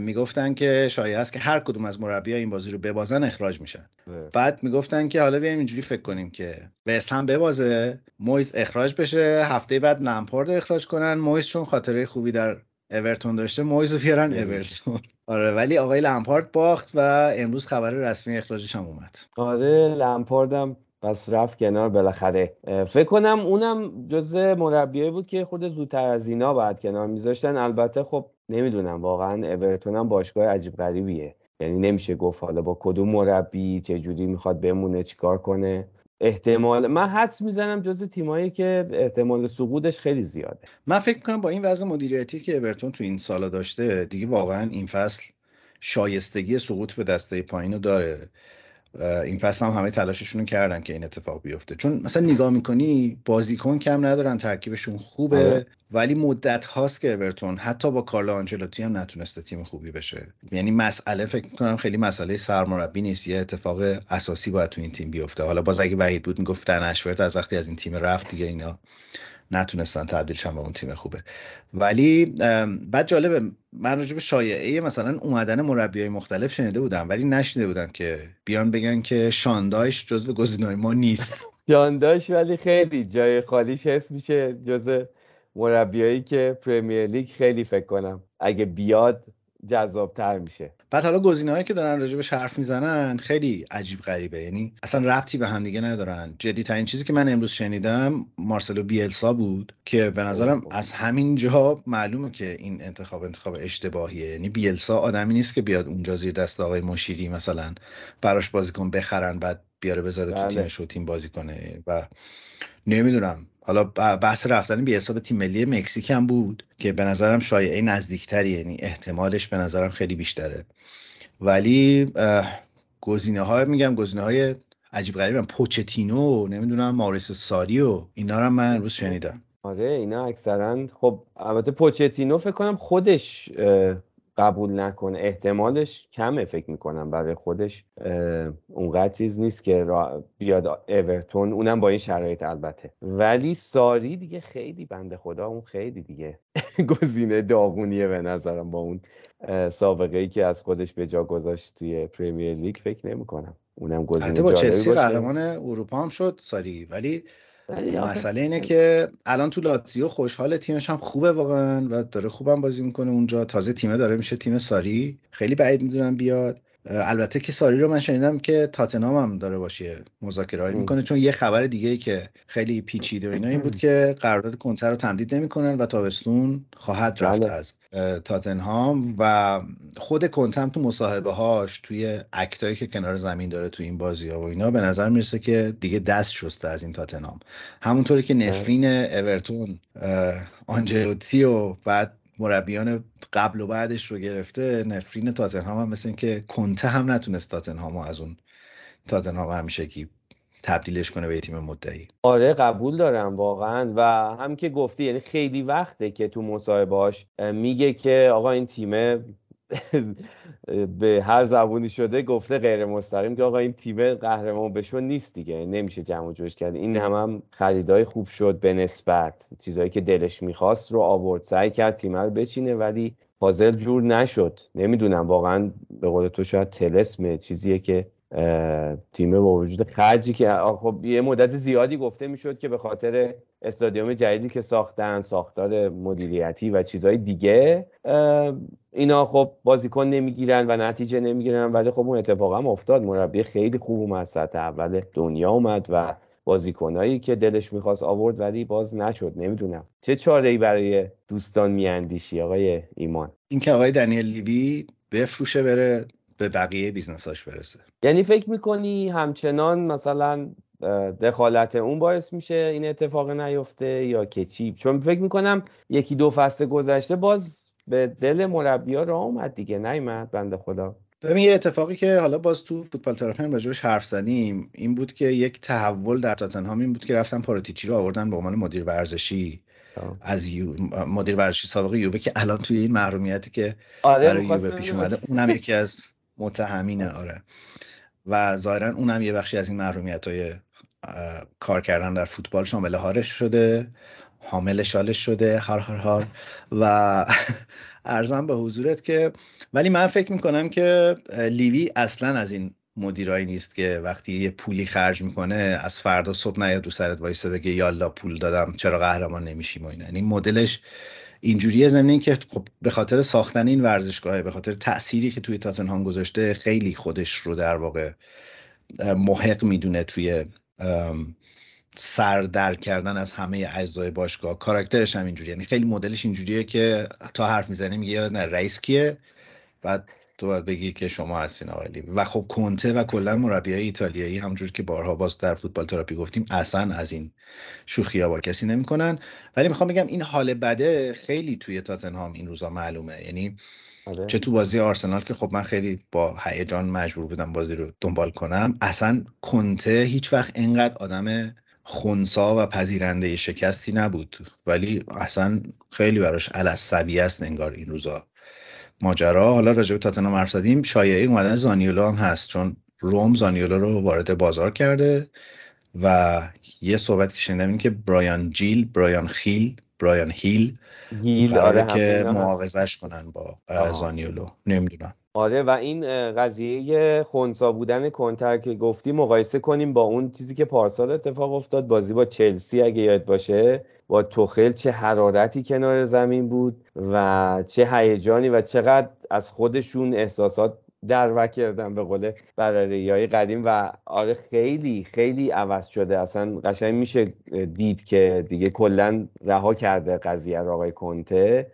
Speaker 1: می‌گفتن که شایع است که هر کدوم از مربی این بازی رو ببازن اخراج میشن. بعد می‌گفتن که حالا بیایم اینجوری فکر کنیم که وست هم ببازه مویز اخراج بشه هفته بعد لمپارد اخراج کنن. مویز چون خاطره خوبی در اورتون داشته مویز رو بیارن اورتون. آره ولی آقای لمپارد باخت و امروز خبر رسمی اخراجش هم اومد.
Speaker 2: آره لمپاردم پس رفت کنار بالاخره. فکر کنم اونم جز مربیایی بود که خود زودتر از اینا بعد کنار میذاشتن. البته خب نمی‌دونم واقعا اورتون هم باشگاه عجیب غریبیه. یعنی نمیشه گفت حالا با کدوم مربی چه جوری می‌خواد بمونه چیکار کنه. احتمال من حدس می‌زنم جز تیمایی که احتمال سقوطش خیلی زیاده.
Speaker 1: من فکر می‌کنم با این وضع مدیریتی که اورتون تو این سالا داشته دیگه واقعا این فصل شایستگی سقوط به دسته پایین داره. این فصل هم همه تلاششون رو کردن که این اتفاق بیفته. چون مثلا نگاه می‌کنی بازیکن کم ندارن ترکیبشون خوبه آره. ولی مدت هاست که اورتون حتی با کارلو آنجلوتی هم نتونسته تیم خوبی بشه. یعنی مسئله فکر می‌کنم خیلی مسئله سرمربی نیست یه اتفاق اساسی باید تو این تیم بیفته. حالا باز اگه وحید بود می‌گفت در از وقتی از این تیم رفت دیگه اینا. نتونستن تبدیل شن به اون تیم خوبه. ولی بعد جالبه من راجع به شایعه مثلا اومدن مربیای مختلف شنیده بودم ولی نشنیده بودم که بیان بگن که شاندایش جزو گزینه‌های ما نیست. [laughs]
Speaker 2: شاندایش ولی خیلی جای خالیش حس میشه جزو مربیایی که پرمیر لیگ خیلی فکر کنم. اگه بیاد جذابتر میشه.
Speaker 1: بعد حالا گزینه‌هایی که دارن راجبش حرف می‌زنن خیلی عجیب غریبه. یعنی اصلا ربطی به هم دیگه ندارن. جدی ترین چیزی که من امروز شنیدم مارسلو بیلسا بود که به نظرم از همین جا معلومه که این انتخاب انتخاب اشتباهیه. یعنی بیلسا آدمی نیست که بیاد اونجا زیر دست آقای مشیری مثلا براش بازیکن بخرن بعد بیاره بذاره تو بله. تیمش و تیم بازی کنه. و نمی‌دونم. حالا بحث رفتن بی حساب تیم ملی مکزیک هم بود که به نظرم شایعه نزدیکتری یعنی احتمالش به نظرم خیلی بیشتره. ولی گزینه های میگم گزینه های عجیب غریب هم. پوچتینو نمی‌دونم ماریس ساری اینا رو من امروز شنیدم.
Speaker 2: آره اینا اکثرا خب البته پوچتینو فکر کنم خودش قبول نکنه. احتمالش کمه فکر می‌کنم برای خودش. اونقدر چیز نیست که بیاد اورتون. اونم با این شرایط البته. ولی ساری دیگه خیلی بنده خدا اون خیلی دیگه [laughs] گزینه داغونیه به نظرم با اون سابقه ای که از خودش به جا گذاشت توی پریمیر لیگ. فکر نمی‌کنم. اونم گزینه
Speaker 1: با چلسی قهرمان اروپا هم شد ساری. ولی مسئله اینه که الان تو لاتزیو خوشحال تیمش هم خوبه واقعا و داره خوبم بازی می‌کنه اونجا. تازه تیمه داره میشه تیم ساری. خیلی بعید می‌دونم بیاد. البته که ساری رو من شنیدم که تاتنام هم داره باشه مذاکره می‌کنه چون یه خبر دیگه ای که خیلی پیچیده و اینا این بود [clears throat] که قرارداد کنتر رو تمدید نمی‌کنن و تابستون خواهد رفت بله. از تاتنهام و خود کنتم تو مصاحبه هاش توی اکتایی که کنار زمین داره تو این بازی ها و اینا به نظر می‌رسه که دیگه دست شسته از این تاتنهام همونطوری که بله. نفرین اورتون آنجلوتی و بعد مربیان قبل و بعدش رو گرفته نفرین تاتنهام هم مثل که کنته هم نتونست تاتنهام از اون تاتنهام همیشه کی تبدیلش کنه به تیم مدعی.
Speaker 2: آره قبول دارم واقعا. و هم که گفتی یعنی خیلی وقته که تو مصاحبهاش میگه که آقا این تیم [laughs] به هر زبونی شده گفته غیر مستقیم که آقا این تیم قهرمان بشون نیست دیگه. نمیشه جمع جوش کرد. این هم, هم خریدای خوب شد به نسبت. چیزایی که دلش می‌خواست رو آورد. سعی کرد تیم رو بچینه ولی پازل جور نشد. نمی‌دونم واقعا به قول تو شاید تلسمه چیزیه که تیم با وجود خرجی که خب یه مدت زیادی گفته می‌شد که به خاطر استادیوم جدیدی که ساختن ساختار مدیریتی و چیزهای دیگه اینا خب بازیکن نمی‌گیرن و نتیجه نمی‌گیرن. ولی خب اون اتفاق هم افتاد. مربی خیلی خوب اومد سطح اول دنیا اومد و بازیکنایی که دلش می‌خواست آورد ولی باز نشد. نمی‌دونم. چه چاره ای برای دوستان میاندیشی آقای ایمان؟
Speaker 1: اینکه آقای دنیل لیوی بفروشه بره به بقیه business اش برسه.
Speaker 2: یعنی فکر می‌کنی همچنان مثلا دخالت اون باعث میشه این اتفاق نیفته یا که چی؟ چون فکر می‌کنم یکی دو فصل گذشته باز به دل مربی ها راه اومد دیگه. نیومد بنده خدا.
Speaker 1: ببین یه اتفاقی که حالا باز تو فوتبال تراپی هم راجبش حرف زدیم این بود که یک تحول در تاتنهام این بود که رفتن پاراتیچی رو آوردن به عنوان مدیر ورزشی. از یو... مدیر ورزشی سابق یوبه که الان توی این محرومیتی که آره برای یوبه پیش اومده اونم یکی از متهمینه آره. و ظاهرا اونم یه بخشی از این محرومیت های کار کردن در فوتبال شامل هارش شده حامل شالش شده هر هر هر. و [laughs] ارزم به حضورت که ولی من فکر می‌کنم که لیوی اصلا از این مدیرایی نیست که وقتی یه پولی خرج می‌کنه از فردا صبح نیاد رو سرت وایسه بگه یالا پول دادم چرا قهرمان نمیشیم و اینا. یعنی مدلش اینجوریه ضمن که خب به خاطر ساختن این ورزشگاه به خاطر تأثیری که توی تاتنهام گذاشته خیلی خودش رو در واقع محق می‌دونه توی سردر کردن از همه اجزای باشگاه. کاراکترش هم اینجوریه. یعنی خیلی مدلش اینجوریه که تا حرف می‌زنه میگه نه رئیس کیه؟ بعد تو باید بگی که شما هستین آقای و خب کنته و کلا مربیای ایتالیایی همجور که بارها باز در فوتبال تراپی گفتیم اصلا از این شوخی ها با کسی نمی‌کنن. ولی می‌خوام بگم این حال بده خیلی توی تاتنهام این روزا معلومه. یعنی آره. چه تو بازی آرسنال که خب من خیلی با هیجان مجبور بودم بازی رو دنبال کنم اصلا کنته هیچ وقت اینقدر آدم خونسا و پذیرنده شکستی نبود. ولی اصلا خیلی براش علصبی است انگار این روزا. ماجرا. حالا راجع به تاتنهام حرف زدیم. شایعه اومدن زانیولو هم هست چون روم زانیولو رو وارد بازار کرده و یه صحبت که شنیدم این که برایان جیل برایان خیل برایان هیل هیل آره که معاوضش کنن با زانیولو. نمی‌دونم.
Speaker 2: آره و این قضیه خونسا بودن کنتر که گفتی مقایسه کنیم با اون چیزی که پارسال اتفاق افتاد. بازی با چلسی اگه یاد باشه با توخل چه حرارتی کنار زمین بود و چه هیجانی و چقدر از خودشون احساسات در کردن به قول برره های قدیم. و آره خیلی خیلی عوض شده. اصلا قشنگ میشه دید که دیگه کلا رها کرده قضیه رو آقای کنته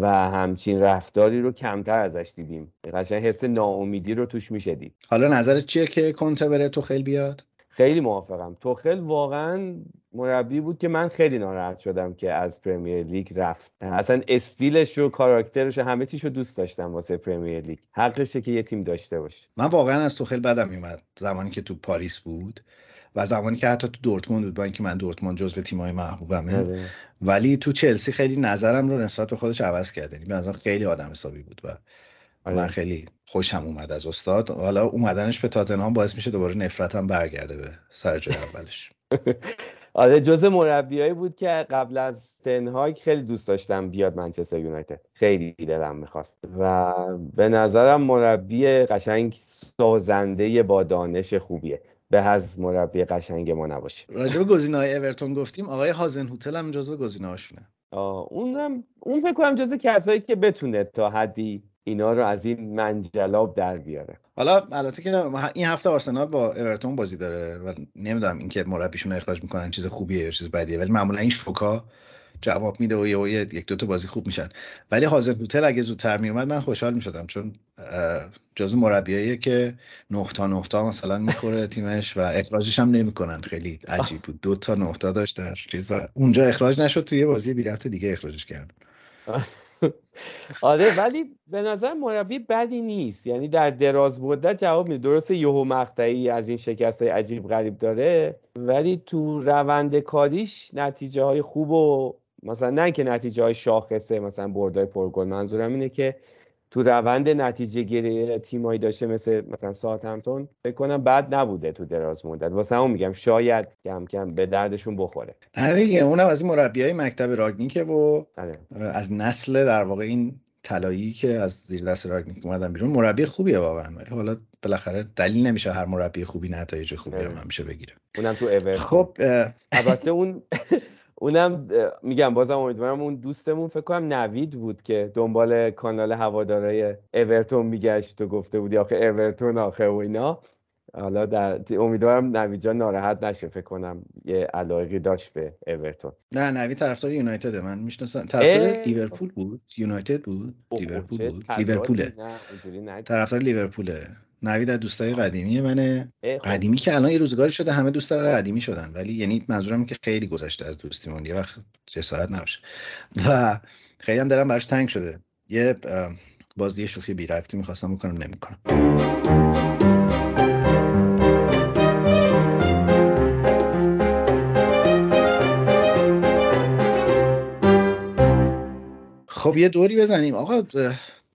Speaker 2: و همچین رفتاری رو کمتر ازش دیدیم. قشنگ حس ناامیدی رو توش میشه دید.
Speaker 1: حالا نظرت چیه که کنته بره تو خیلی بیاد؟
Speaker 2: خیلی موافقم. توخل واقعا مربی بود که من خیلی ناراحت شدم که از پرمیر لیگ رفت. اصلا استیلش و کاراکترش و همه چیشو دوست داشتم واسه پرمیر لیگ. حقشه که یه تیم داشته باشه.
Speaker 1: من واقعا از توخل بدم میومد. زمانی که تو پاریس بود و زمانی که حتی تو دورتموند بود با اینکه من دورتموند جزو تیمای محبوبمه. آره. ولی تو چلسی خیلی نظرم رو نسبت به خودش عوض کرد. یعنی به خیلی آدم حسابی بود و آره. من خیلی خوشم اومد از استاد. حالا اومدنش به تاتنهام باعث میشه دوباره نفرتم برگرده به سر جای اولش. [laughs]
Speaker 2: آره جز مربیایی بود که قبل از تنهاگ خیلی دوست داشتم بیاد منچستر یونایتد. خیلی دلم می‌خواست. و به نظرم مربی قشنگ سازنده با دانش خوبیه. به از مربی قشنگ ما نباشه.
Speaker 1: راجع به گزینه‌های اورتون گفتیم آقای هازن هوتل هم جزو گزینه‌هاشونه.
Speaker 2: اونم اون فکر کنم جزو کسایی که بتونه تا حدی اینا رو از این منجلاب در بیاره.
Speaker 1: حالا البته که این هفته آرسنال با اورتون بازی داره و نمی‌دونم اینکه مربیشون اخراج می‌کنن چیز خوبیه یا چیز بدیه ولی معمولا این شوکا جواب میده و یه یک دو تا بازی خوب میشن. ولی حاضر هوتل اگه زودتر میومد من خوشحال می‌شدم چون جز مربیاییه که نه تا نه تا مثلا می‌خوره تیمش و اخراجش هم نمی‌کنن. خیلی عجیب بود. دو تا نه تا داشت در چیز اونجا اخراج نشد توی بازی بی دیگه اخراجش کردن. [laughs]
Speaker 2: آره ولی به نظر مربی بدی نیست. یعنی در دراز مدت جواب میده. درسته یهو مقطعی از این شکست های عجیب غریب داره ولی تو روند کاریش نتیجه های خوب و مثلا نه که نتیجه های شاخصه مثلا بردای پرگل. منظورم اینه که تو روند نتیجه گیری تیمایی داشته مثل مثلا ساعت همتون فکر کنم بد نبوده تو دراز مدت. واسه همون میگم شاید کم کم به دردشون بخوره.
Speaker 1: آره اونم از این مربی های مکتب راگنیکه و آره. از نسل در واقع این طلایی که از زیر دست راگنیک اومدن بیرون مربی خوبیه واقعا. ولی حالا بالاخره دلیل نمیشه هر مربی خوبی نتایج خوبی هم همیشه بگیره.
Speaker 2: اونم تو اورتون خب البته اون [laughs] اونم میگم بازم امیدوارم اون دوستمون فکر کنم نوید بود که دنبال کانال هوادارای اورتون میگشت و گفته بودی آخه اورتون آخه و اینا. حالا در امیدوارم نوید جان ناراحت نشه فکر کنم یه علاقی داشت به اورتون.
Speaker 1: نه نوید طرفدار یونایتد من می‌شناسم. طرفدار لیورپول بود؟ یونایتد بود؟ لیورپول بود؟ لیورپوله. طرفدار لیورپوله. نوید از دوستای قدیمی منه. خب. قدیمی که الان یه روزگاری شده همه دوستای قدیمی شدن. ولی یعنی منظورم که خیلی گذشته از دوستیمون یه وقت جسارت نباشه. و خیلی هم دلم براش تنگ شده. یه بازی شوخی بی رفتی می‌خواستم بکنم نمی‌کنم. خب یه دوری بزنیم. آقا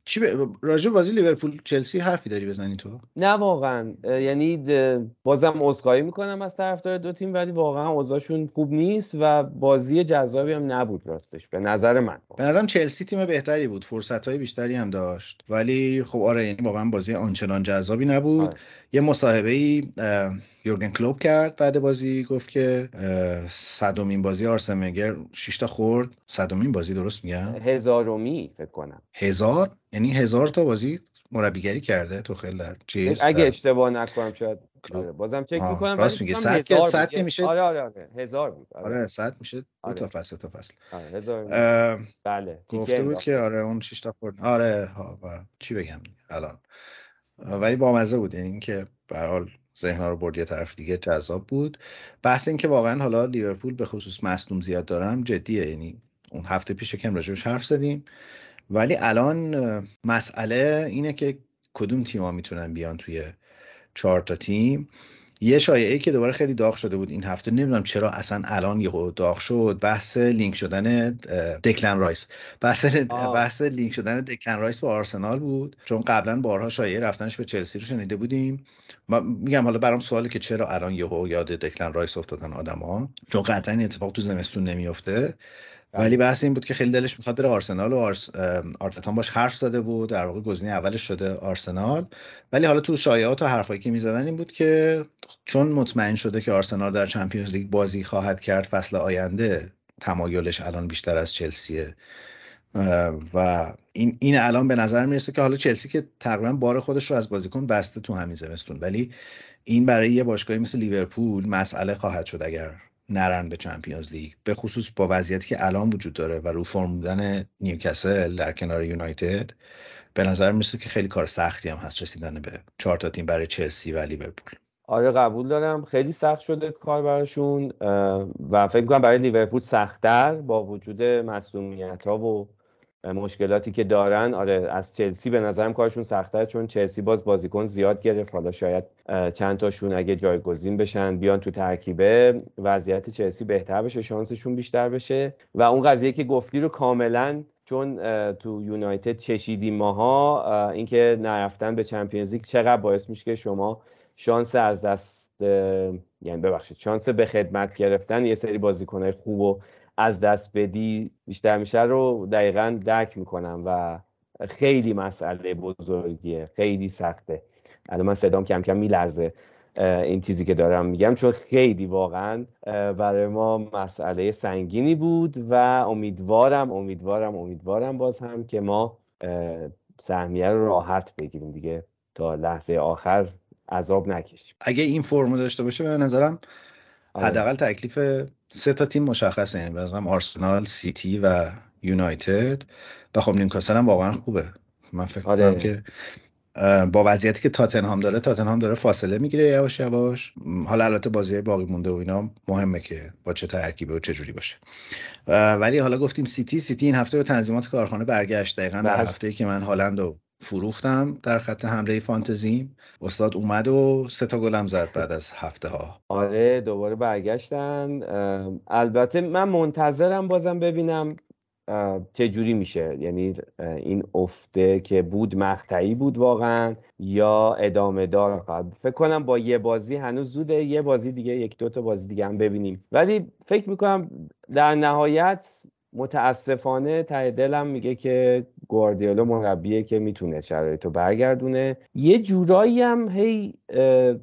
Speaker 1: چی ب... راجع بازی لیورپول چلسی حرفی داری بزنی تو؟
Speaker 2: نه واقعا. یعنی بازم عذرخواهی می‌کنم از طرفدار دو تیم ولی واقعا اوضاعشون خوب نیست و بازی جذابی هم نبود راستش به نظر من.
Speaker 1: به نظرم چلسی تیم بهتری بود فرصت های بیشتری هم داشت. ولی خب آره یعنی واقعا بازی آنچنان جذابی نبود. آره. یه مصاحبه ای یورگن کلوب کرد بعد بازی گفت که صدومین بازی آرسن ونگر 6 تا خورد. صدومین بازی درست میگم
Speaker 2: هزارومی فکر کنم.
Speaker 1: هزار؟ یعنی هزار تا بازی مربیگری کرده تو خیلی در چیز
Speaker 2: اگه اشتباه نکنم شاید آره بازم چک می‌کنم
Speaker 1: راست میگه. 100 که 100 که میشه؟
Speaker 2: آره آره آره. هزار بود.
Speaker 1: آره, آره 100 میشه. دو آره. تا فصل تا فصل.
Speaker 2: آره هزار بله.
Speaker 1: گفته بود که آره اون 6 تا خورد. آره ها و چی بگم؟ الان. ولی با مزه بود. یعنی اینکه به حال ذهنها رو برد یه طرف دیگه جذاب بود. بحث این که واقعا حالا لیورپول به خصوص مصدوم زیاد دارم جدیه. یعنی اون هفته پیش کم راجبش حرف زدیم. ولی الان مسئله اینه که کدوم تیما می‌تونن بیان توی چهار تا تیم. یه شایعه که دوباره خیلی داغ شده بود این هفته. نمی‌دونم چرا اصلا الان یهو داغ شد. بحث لینک شدن دکلن رایس. بحث بحث لینک شدن دکلن رایس با آرسنال بود. چون قبلا بارها شایعه رفتنش به چلسی رو شنیده بودیم. ما میگم حالا برام سواله که چرا الان یهو یاد دکلن رایس افتادن آدما؟ چون قطعا این اتفاق تو زمستون نمیافته. ولی بحث این بود که خیلی دلش می‌خواد بره آرسنال و آرس... آرتتان باش حرف زده بود. در واقع گزینه اولش شده آرسنال. ولی حالا تو شایعات و حرفایی که می‌زدن این بود که چون مطمئن شده که آرسنال در چمپیونز لیگ بازی خواهد کرد فصل آینده تمایلش الان بیشتر از چلسیه. و این این الان به نظر می‌رسه که حالا چلسی که تقریبا بار خودش رو از بازیکن بسته تو همین زمستون. ولی این برای یه باشگاهی مثل لیورپول مسئله خواهد شد اگر نرن به چمپیونز لیگ به خصوص با وضعیتی که الان وجود داره و رو فرم بودن نیوکاسل در کنار یونایتد به نظر می‌رسه که خیلی کار سختی هم هست رسیدن به چهار تا تیم برای چلسی و لیورپول.
Speaker 2: آره قبول دارم. خیلی سخت شده کار براشون و فکر کنم برای لیورپول سختتر با وجود مسئولیت ها و مشکلاتی که دارن آره از چلسی به نظرم کارشون سخته چون چلسی باز بازیکن زیاد گرفت. حالا شاید چند تاشون اگه جایگزین بشن بیان تو ترکیبه وضعیت چلسی بهتر بشه شانسشون بیشتر بشه. و اون قضیه که گفتی رو کاملا چون تو یونایتد چشیدیم ماها اینکه نرفتن به چمپیونز لیگ چقدر باعث میشه که شما شانس از دست یعنی ببخشید شانس به خدمت گرفتن یه سری بازیکنهای خوب و از دست بدی بیشتر میشه رو دقیقا درک می‌کنم و خیلی مسئله بزرگیه خیلی سخته. الان من صدام کم کم میلرزه این چیزی که دارم میگم چون خیلی واقعا برای ما مسئله سنگینی بود و امیدوارم امیدوارم امیدوارم باز هم که ما سهمیه رو راحت بگیریم دیگه. تا لحظه آخر عذاب نکشیم
Speaker 1: اگه این فرمو داشته باشه به نظرم آره. حداقل تکلیف سه تا تیم مشخصه. یعنی مثلا آرسنال سیتی و یونایتد. و خب نیوکاسل هم واقعا خوبه. من فکر آره. که با وضعیتی که تاتنهام داره تاتنهام داره فاصله می‌گیره یواش یواش. حالا البته بازی باقی مونده و اینا مهمه که با چه ترکیبه و چه جوری باشه. ولی حالا گفتیم سیتی. سیتی این هفته به تنظیمات کارخانه برگشت. دقیقا در بله. هفته که من هالند و فروختم در خط حمله فانتزیم استاد اومد و سه تا گلم زد بعد از هفته ها
Speaker 2: آره دوباره برگشتن. البته من منتظرم بازم ببینم چه جوری میشه. یعنی این افته که بود مقطعی بود واقعا یا ادامه دار؟ فکر کنم با یه بازی هنوز زوده یه بازی دیگه یک دو تا بازی دیگه هم ببینیم. ولی فکر می‌کنم در نهایت متاسفانه ته دلم میگه که گواردیولا مربیه که می‌تونه شرایطو برگردونه. یه جورایی هم هی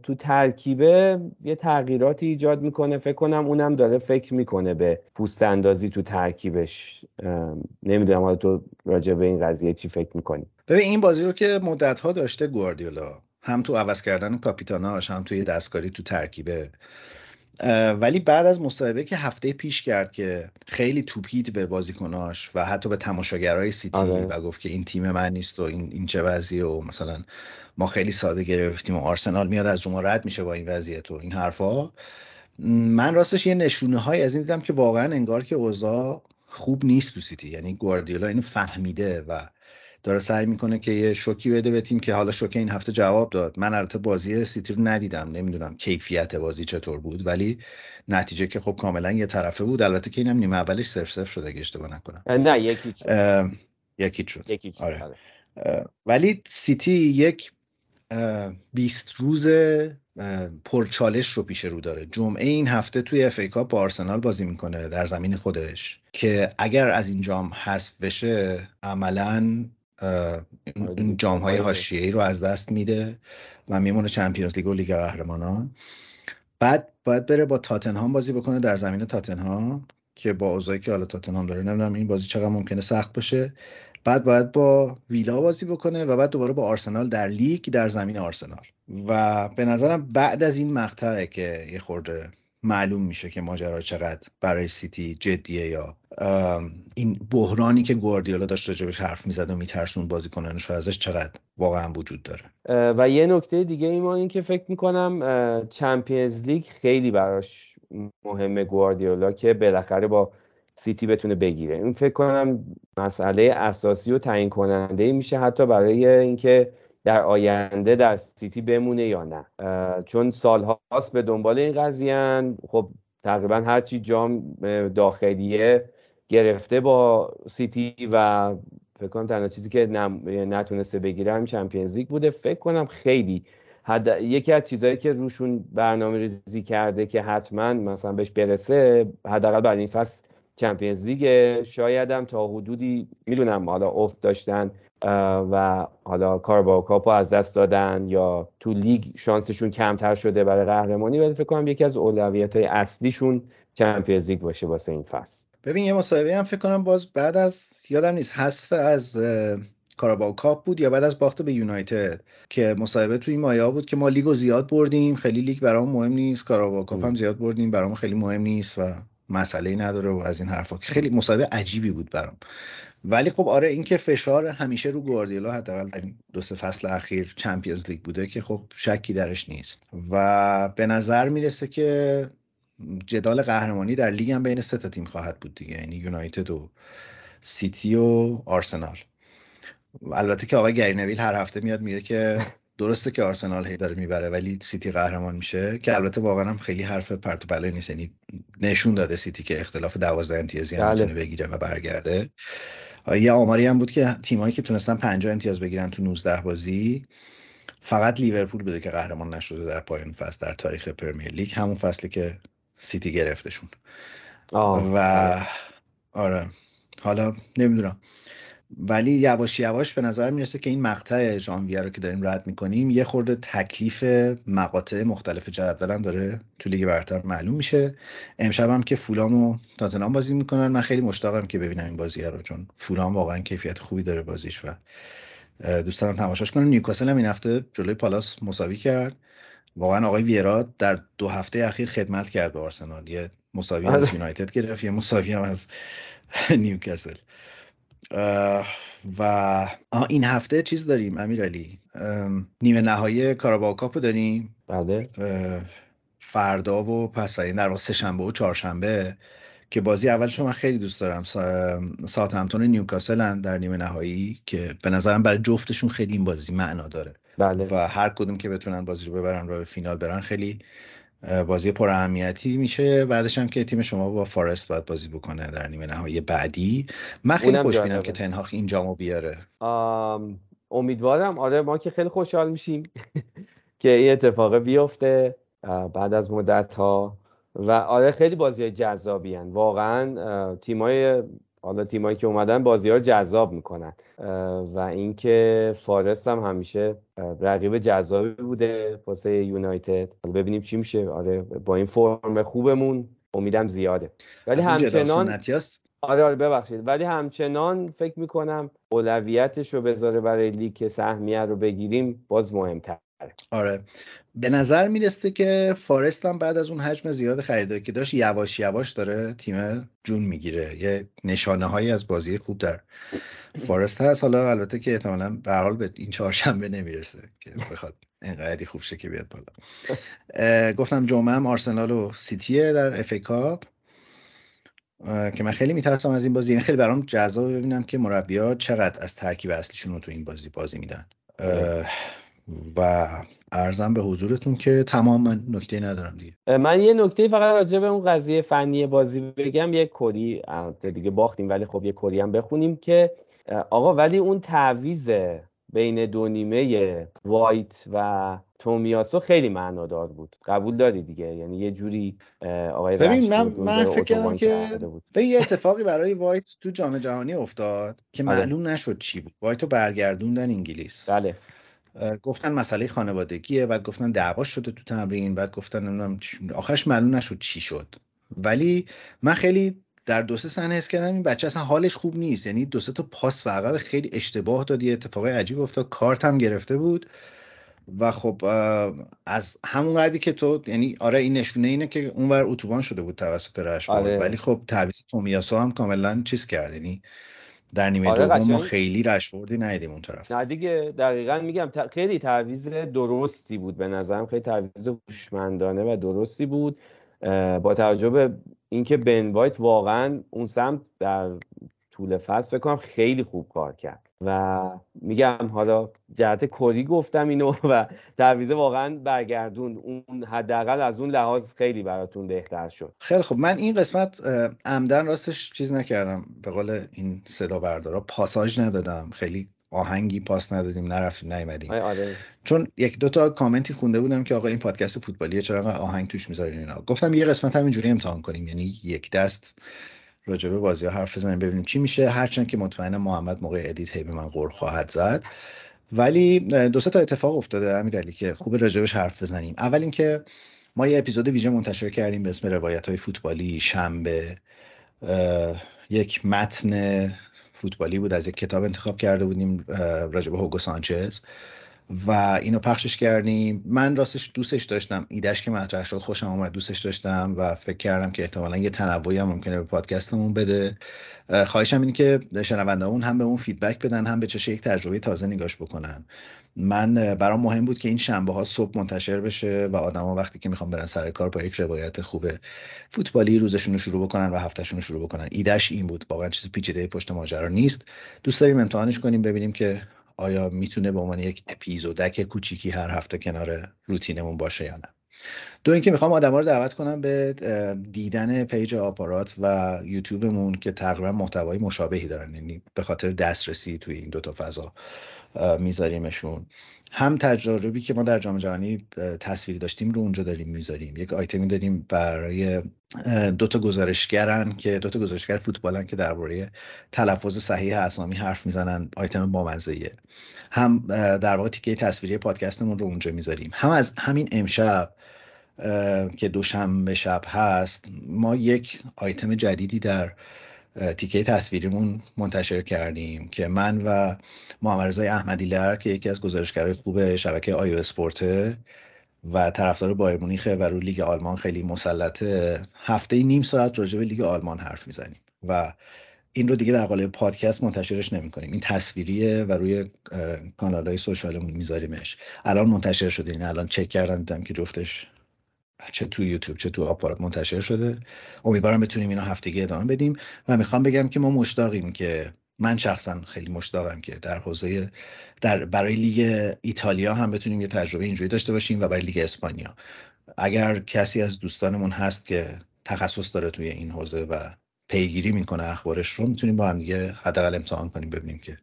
Speaker 2: تو ترکیبه یه تغییراتی ایجاد می‌کنه. فکر کنم اونم داره فکر می‌کنه به پوست اندازی تو ترکیبش. نمی‌دونم حالا تو راجع به این قضیه چی فکر می‌کنی.
Speaker 1: ببین این بازی رو که مدت ها داشته گواردیولا هم تو عوض کردن کاپیتاناش هم توی دستکاری تو ترکیبه. ولی بعد از مصاحبه که هفته پیش کرد که خیلی توپید به بازیکناش و حتی به تماشاگرای سیتی آره. و گفت که این تیم من نیست و این, این چه وضعیه و مثلا ما خیلی ساده گرفتیم و آرسنال میاد از اون رد میشه با این وضعیت و این حرفا من راستش یه نشونه های از این دیدم که واقعا انگار که اوضاع خوب نیست تو سیتی یعنی گواردیولا اینو فهمیده و داره سعی می‌کنه که یه شوکی بده به تیم که حالا شوک این هفته جواب داد. من البته بازی سیتی رو ندیدم نمی‌دونم کیفیت بازی چطور بود ولی نتیجه که خب کاملا یه طرفه بود. البته که اینم نیمه اولش صرف صرف شده اگه اشتباه نکنم.
Speaker 2: نه یکی شد.
Speaker 1: یکی شد. یکی شد آره. آره. ولی سیتی یک 20 روز پرچالش رو پیش رو داره. جمعه این هفته توی اف ای با آرسنال بازی می‌کنه در زمین خودش که اگر از این جام حذف بشه عملا جام های حاشیه ای رو از دست میده و میمونه چمپیونز لیگ و لیگ قهرمانان. بعد باید بره با تاتنهام بازی بکنه در زمین تاتنهام که با اوضاعی که حالا تاتنهام داره نمی‌دونم این بازی چقدر ممکنه سخت باشه. بعد باید با ویلا بازی بکنه و بعد دوباره با آرسنال در لیگ در زمین آرسنال. و به نظرم بعد از این مقطعه که یه خورده معلوم میشه که ماجرا چقدر برای سیتی جدیه یا این بحرانی که گواردیولا داشت راجبش حرف می‌زد و میترسون بازیکنانش رو ازش چقدر واقعا وجود داره.
Speaker 2: و یه نکته دیگه ایمان این که فکر می‌کنم چمپیونز لیگ خیلی براش مهمه گواردیولا که بالاخره با سیتی بتونه بگیره. این فکر کنم مسئله اساسی و تعیین کننده میشه حتی برای اینکه در آینده در سیتی بمونه یا نه. چون سالهاست به دنبال این قضیه خب تقریبا هرچی جام داخلیه گرفته با سیتی و فکر کنم تنها چیزی که نتونسته بگیره چمپیونز لیگ بوده. فکر کنم خیلی. حد... یکی از چیزهایی که روشون برنامه ریزی کرده که حتما مثلا بهش برسه حداقل برای این فصل چمپیونز لیگ شاید هم تا حدودی می‌دونم حالا افت داشتن و حالا کاراباو کاپو از دست دادن یا تو لیگ شانسشون کمتر شده برای قهرمانی ولی فکر کنم یکی از اولویت های اصلیشون چمپیونز لیگ باشه واسه این فصل.
Speaker 1: ببین یه مسابقه هم فکر کنم باز بعد از یادم نیست حذف از کاراباو کاپ بود یا بعد از باخت به یونایتد که مصاحبه تو این مایه‌ها بود که ما لیگو زیاد بردیم خیلی لیگ برام مهم نیست کاراباو کاپ هم زیاد بردیم برام خیلی مهم نیست و مسئله نداره و از این حرفا. که خیلی مصاحبه عجیبی بود برام. ولی خب آره اینکه فشار همیشه رو گواردیولا حداقل در دو سه فصل اخیر چمپیونز لیگ بوده که خب شکی درش نیست. و به نظر می‌رسه که جدال قهرمانی در لیگ هم بین سه تا تیم خواهد بود دیگه یعنی یونایتد و سیتی و آرسنال. البته که آقای گری نویل هر هفته میاد میگه که درسته که آرسنال هی داره می‌بره ولی سیتی قهرمان میشه که البته واقعا هم خیلی حرف پرت و بلایی نیست. یعنی نشون داده سیتی که اختلاف 12 امتیازی هم بله. می‌تونه بگیره و برگرده. یه آماری هم بود که تیمایی که تونستن 50 امتیاز بگیرن تو 19 بازی فقط لیورپول بوده که قهرمان نشده در پایان فصل در تاریخ پرمیر لیگ همون فصلی که سیتی گرفتشون آه. و آره. آره حالا نمی‌دونم ولی یواش یواش به نظر می‌رسه که این مقطع ژانویه رو که داریم رد می‌کنیم یه خورده تکلیف مقاطع مختلف جدول هم داره تو لیگ برتر معلوم میشه. امشب هم که فولام و تاتنام بازی می‌کنن. من خیلی مشتاقم که ببینم این بازی رو چون فولام واقعا کیفیت خوبی داره بازیش و دوست دارم تماشاش کنم نیوکاسل هم این هفته جلوی پالاس مساوی کرد. واقعا آقای ویرا در دو هفته اخیر خدمت کرد به آرسنال. یه مساوی از آره. یونایتد گرفت یه مساوی هم از [laughs] نیوکاسل. و این هفته چیز داریم امیرعلی نیمه نهایی کاراباو کاپ داریم.
Speaker 2: بله.
Speaker 1: فردا و پس فردا در واقع سه شنبه و چهارشنبه که بازی اولش من خیلی دوست دارم. ساعت همتون نیوکاسل در نیمه نهایی که به نظرم برای جفتشون خیلی این بازی معنا داره.
Speaker 2: بله.
Speaker 1: و هر کدوم که بتونن بازی رو ببرن و به فینال برن خیلی بازی پر اهمیتی میشه. بعدش هم که تیم شما با فارست باید بازی بکنه در نیمه نهایی بعدی. من خیلی خوشبینم که تنهاخ این جامو بیاره.
Speaker 2: امیدوارم. آره ما که خیلی خوشحال میشیم [laughs] که این اتفاق بیفته بعد از مدت ها و آره خیلی بازی جذابی هن. واقعا تیمای حالا تیمایی که اومدن بازی ها جذاب می‌کنن. و اینکه فارست هم همیشه رقیب جذابی بوده واسه یونایتد. ببینیم چی میشه. آره با این فرم خوبمون امیدم زیاده. ولی همچنان آره آره ببخشید. ولی همچنان فکر می‌کنم اولویتش رو بذاره برای لیگ سهمیه رو بگیریم باز مهمتر.
Speaker 1: آره. به نظر می‌رسه که فارست هم بعد از اون حجم زیاد خریداری که داشت یواش یواش داره تیم جون می‌گیره. یه نشانه هایی از بازی خوب در فارست هست. حالا البته که احتمالا به حال به این چهارشنبه نمی‌رسه که بخواد اینقدری خوب شه که بیاد بالا. گفتم جمعه هم آرسنال و سیتیه در اف کاپ. که من خیلی میترسم از این بازی. این خیلی برام جذاب. ببینم که مربیات چقدر از ترکیب اصلیشون رو تو این بازی بازی میدن. و ارزم به حضورتون که تمام من نکته ندارم دیگه.
Speaker 2: من یه نکته فقط راجع به اون قضیه فنی بازی بگم یه کری دیگه باختیم ولی خب یه کری هم بخونیم که آقا ولی اون تعویز بین دو نیمه وایت و تومیاسو خیلی معنادار بود. قبول داری دیگه؟ یعنی یه جوری آقای
Speaker 1: ببین من, من فکر کردم که به یه اتفاقی برای وایت تو جام جهانی افتاد که آره. معلوم نشد چی بود. وایت رو برگردوندن انگلیس.
Speaker 2: بله.
Speaker 1: گفتن مسئله خانوادگیه بعد گفتن دعوا شده تو تمرین بعد گفتن نمی‌دونم آخرش معلوم نشد چی شد. ولی من خیلی در دو سه صحنه حس کردم این بچه اصلا حالش خوب نیست. یعنی دو سه تا پاس و عقب خیلی اشتباه داد یه اتفاق عجیب افتاد کارت هم گرفته بود. و خب از همون قدری که تو یعنی آره این نشونه اینه که اونور اتوبان شده بود توسط رشفورد آره. ولی خب تعویض تومیاسو هم کاملا چیز کرد. یعنی در نیمه آره دوم ما خیلی رشوردی ندیدیم اون طرف.
Speaker 2: نه دیگه دقیقا میگم خیلی تعویض درستی بود به نظرم خیلی تعویض هوشمندانه و درستی بود. با توجه به اینکه بن وایت واقعا اون سمت در طول فصل فکر کنم خیلی خوب کار کرد. و میگم حالا جهت کری گفتم اینو [laughs] و تعویض واقعا برگردون. اون حداقل از اون لحاظ خیلی براتون بهتر شد.
Speaker 1: خیلی خب من این قسمت عمدن راستش چیز نکردم. به قول این صدا بردارا پاساژ ندادم. خیلی آهنگی پاس ندادیم نرفتیم نیومدیم.
Speaker 2: آره.
Speaker 1: چون یک دو تا کامنتی خونده بودم که آقا این پادکست فوتبالیه چرا آهنگ توش می‌ذارین اینا؟ گفتم یه قسمت همینجوری امتحان کنیم. یعنی یک دست راجبه بازی ها حرف بزنیم ببینیم چی میشه. هرچند که مطمئنم محمد موقع edit هی به من غر خواهد زد. ولی دو تا اتفاق افتاده امیرعلی که خوب راجبش حرف بزنیم. اول اینکه ما یه اپیزود ویژه منتشر کردیم به اسم روایت های فوتبالی شنبه یک متن فوتبالی بود. از یک کتاب انتخاب کرده بودیم راجب هوگو سانچز. و اینو پخشش کردیم. من راستش دوستش داشتم. ایدهش که مطرح شد خوشم آمد دوستش داشتم و فکر کردم که احتمالا یه تنوعی هم ممکنه به پادکستمون بده. خواهشم اینه که شنوندهمون هم به اون فیدبک بدن هم به چشه یک تجربه تازه نگاش بکنن. من برام مهم بود که این شنبه ها صبح منتشر بشه و آدما وقتی که می‌خوام برن سر کار با یک روایت خوب فوتبالی روزشون رو شروع بکنن و هفتهشون رو شروع بکنن. ایدهش این بود. واقعا چیز پیچیده پشت ماجرا نیست. دوست داریم امتحانش کنیم ببینیم که آیا می‌تونه به عنوان یک اپیزودک کوچیکی هر هفته کنار روتینمون باشه یا نه؟ دو اینکه می‌خوام آدم رو دعوت کنم به دیدن پیج آپارات و یوتیوبمون که تقریبا محتوای مشابهی دارن. یعنی به خاطر دسترسی توی این دوتا فضا. میذاریمشون. هم تجربی که ما در جام جهانی تصویری داشتیم رو اونجا داریم می‌ذاریم. یک آیتمی داریم برای دو تا گزارشگرن که دو تا گزارشگر فوتبالن که درباره تلفظ صحیح اسامی حرف می‌زنن. آیتم بامزه هم در واقع تیکه تصویری پادکستمون رو اونجا می‌ذاریم. هم از همین امشب که دوشنبه شب هست ما یک آیتم جدیدی در تیکه تصویریمون منتشر کردیم که من و محمد رضای احمدی لر که یکی از گزارشگرای خوب شبکه آیو اسپورته و طرفدار بایر مونیخه و رو لیگ آلمان خیلی مسلطه هفته نیم ساعت راجع به لیگ آلمان حرف می‌زنیم و این رو دیگه در قالب پادکست منتشرش نمی کنیم این تصویریه و روی کانال های social مون میذاریمش. الان منتشر شده این الان چک کردم دیدم که جفتش چه تو یوتیوب چه تو آپارات منتشر شده. امیدوارم بتونیم اینو هفتگی ادامه بدیم و می‌خوام بگم که ما مشتاقیم که من شخصا خیلی مشتاقم که در حوزه در برای لیگ ایتالیا هم بتونیم یه تجربه اینجوری داشته باشیم و برای لیگ اسپانیا. اگر کسی از دوستانمون هست که تخصص داره توی این حوزه و پیگیری می‌کنه اخبارش رو می‌تونیم با هم دیگه حداقل امتحان کنیم ببینیم که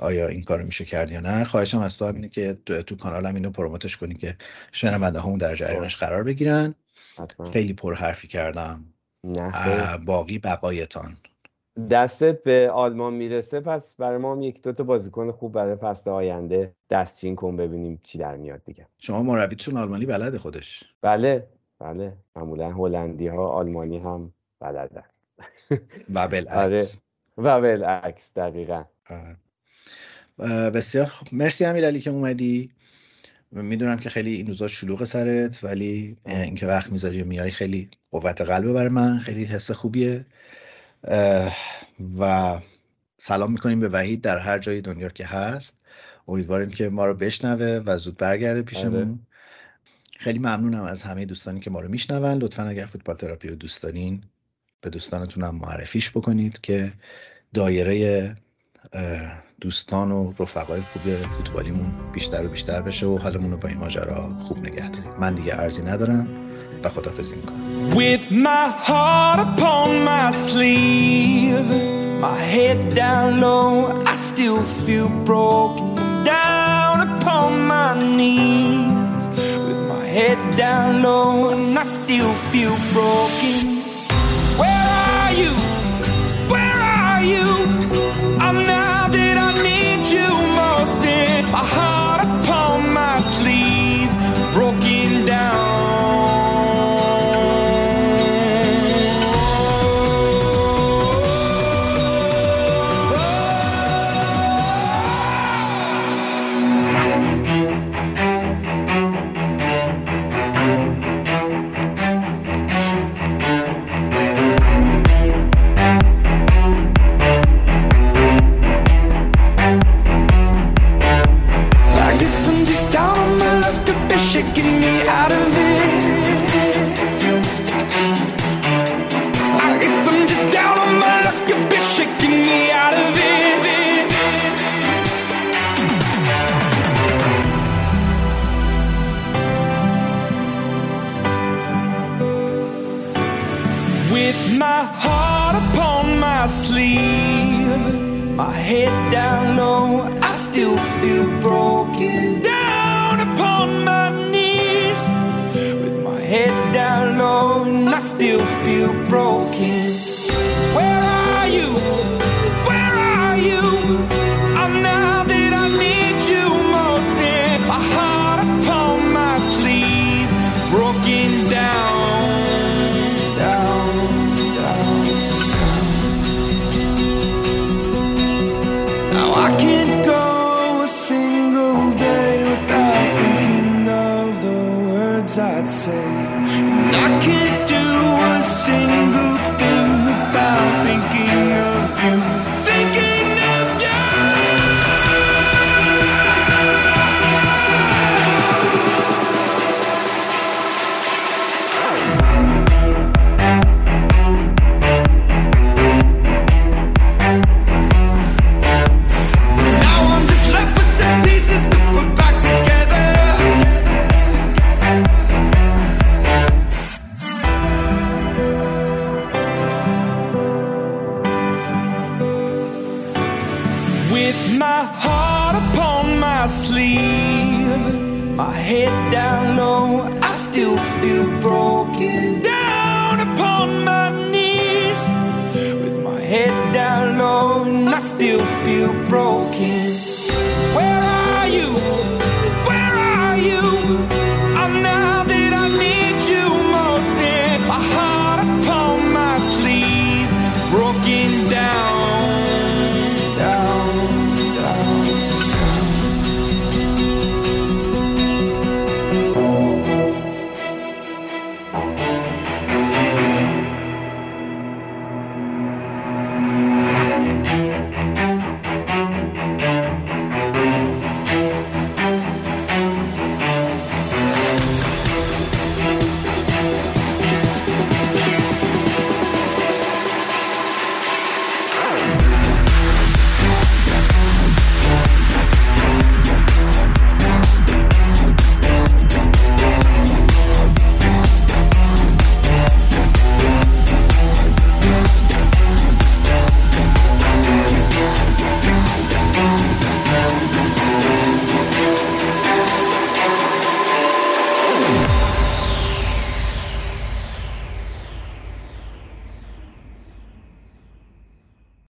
Speaker 1: آیا این کار میشه کرد یا نه. خواهشم از تو اینه که تو, کانال هم اینو پروموتش کنی که شنونده همون در جریانش قرار بگیرن. خیلی پر حرفی کردم. باقی بقایتان.
Speaker 2: دستت به آلمان می‌رسه پس برای ما هم یک دوتا بازیکن خوب برای فصل آینده دستچین کن ببینیم چی در میاد دیگه.
Speaker 1: شما مربیتون آلمانی بلده خودش.
Speaker 2: بله بله. معمولا هلندی ها آلمانی هم بلدن.
Speaker 1: و بالعکس. آره.
Speaker 2: و بالعکس دقیقا.
Speaker 1: بسیار خب مرسی امیرعلی که اومدی. می‌دونم که خیلی این روزا شلوغ سرت ولی اینکه وقت می‌ذاری و میای خیلی قوت قلبه برای من خیلی حس خوبیه. و سلام می‌کنیم به وحید در هر جای دنیا که هست. امیدواریم که ما رو بشنوه و زود برگرده پیشمون. آره. خیلی ممنونم از همه دوستانی که ما رو میشنون. لطفا اگر فوتبال تراپی رو دوست دارین به دوستانتون هم معرفیش بکنید که دایره دوستان و رفقای خوب فوتبالیمون بیشتر و بیشتر بشه و حالمون رو با این ماجرا خوب نگه داریم. من دیگه ارزی ندارم و خدافزی می‌کنم. Head down low and I still feel broken.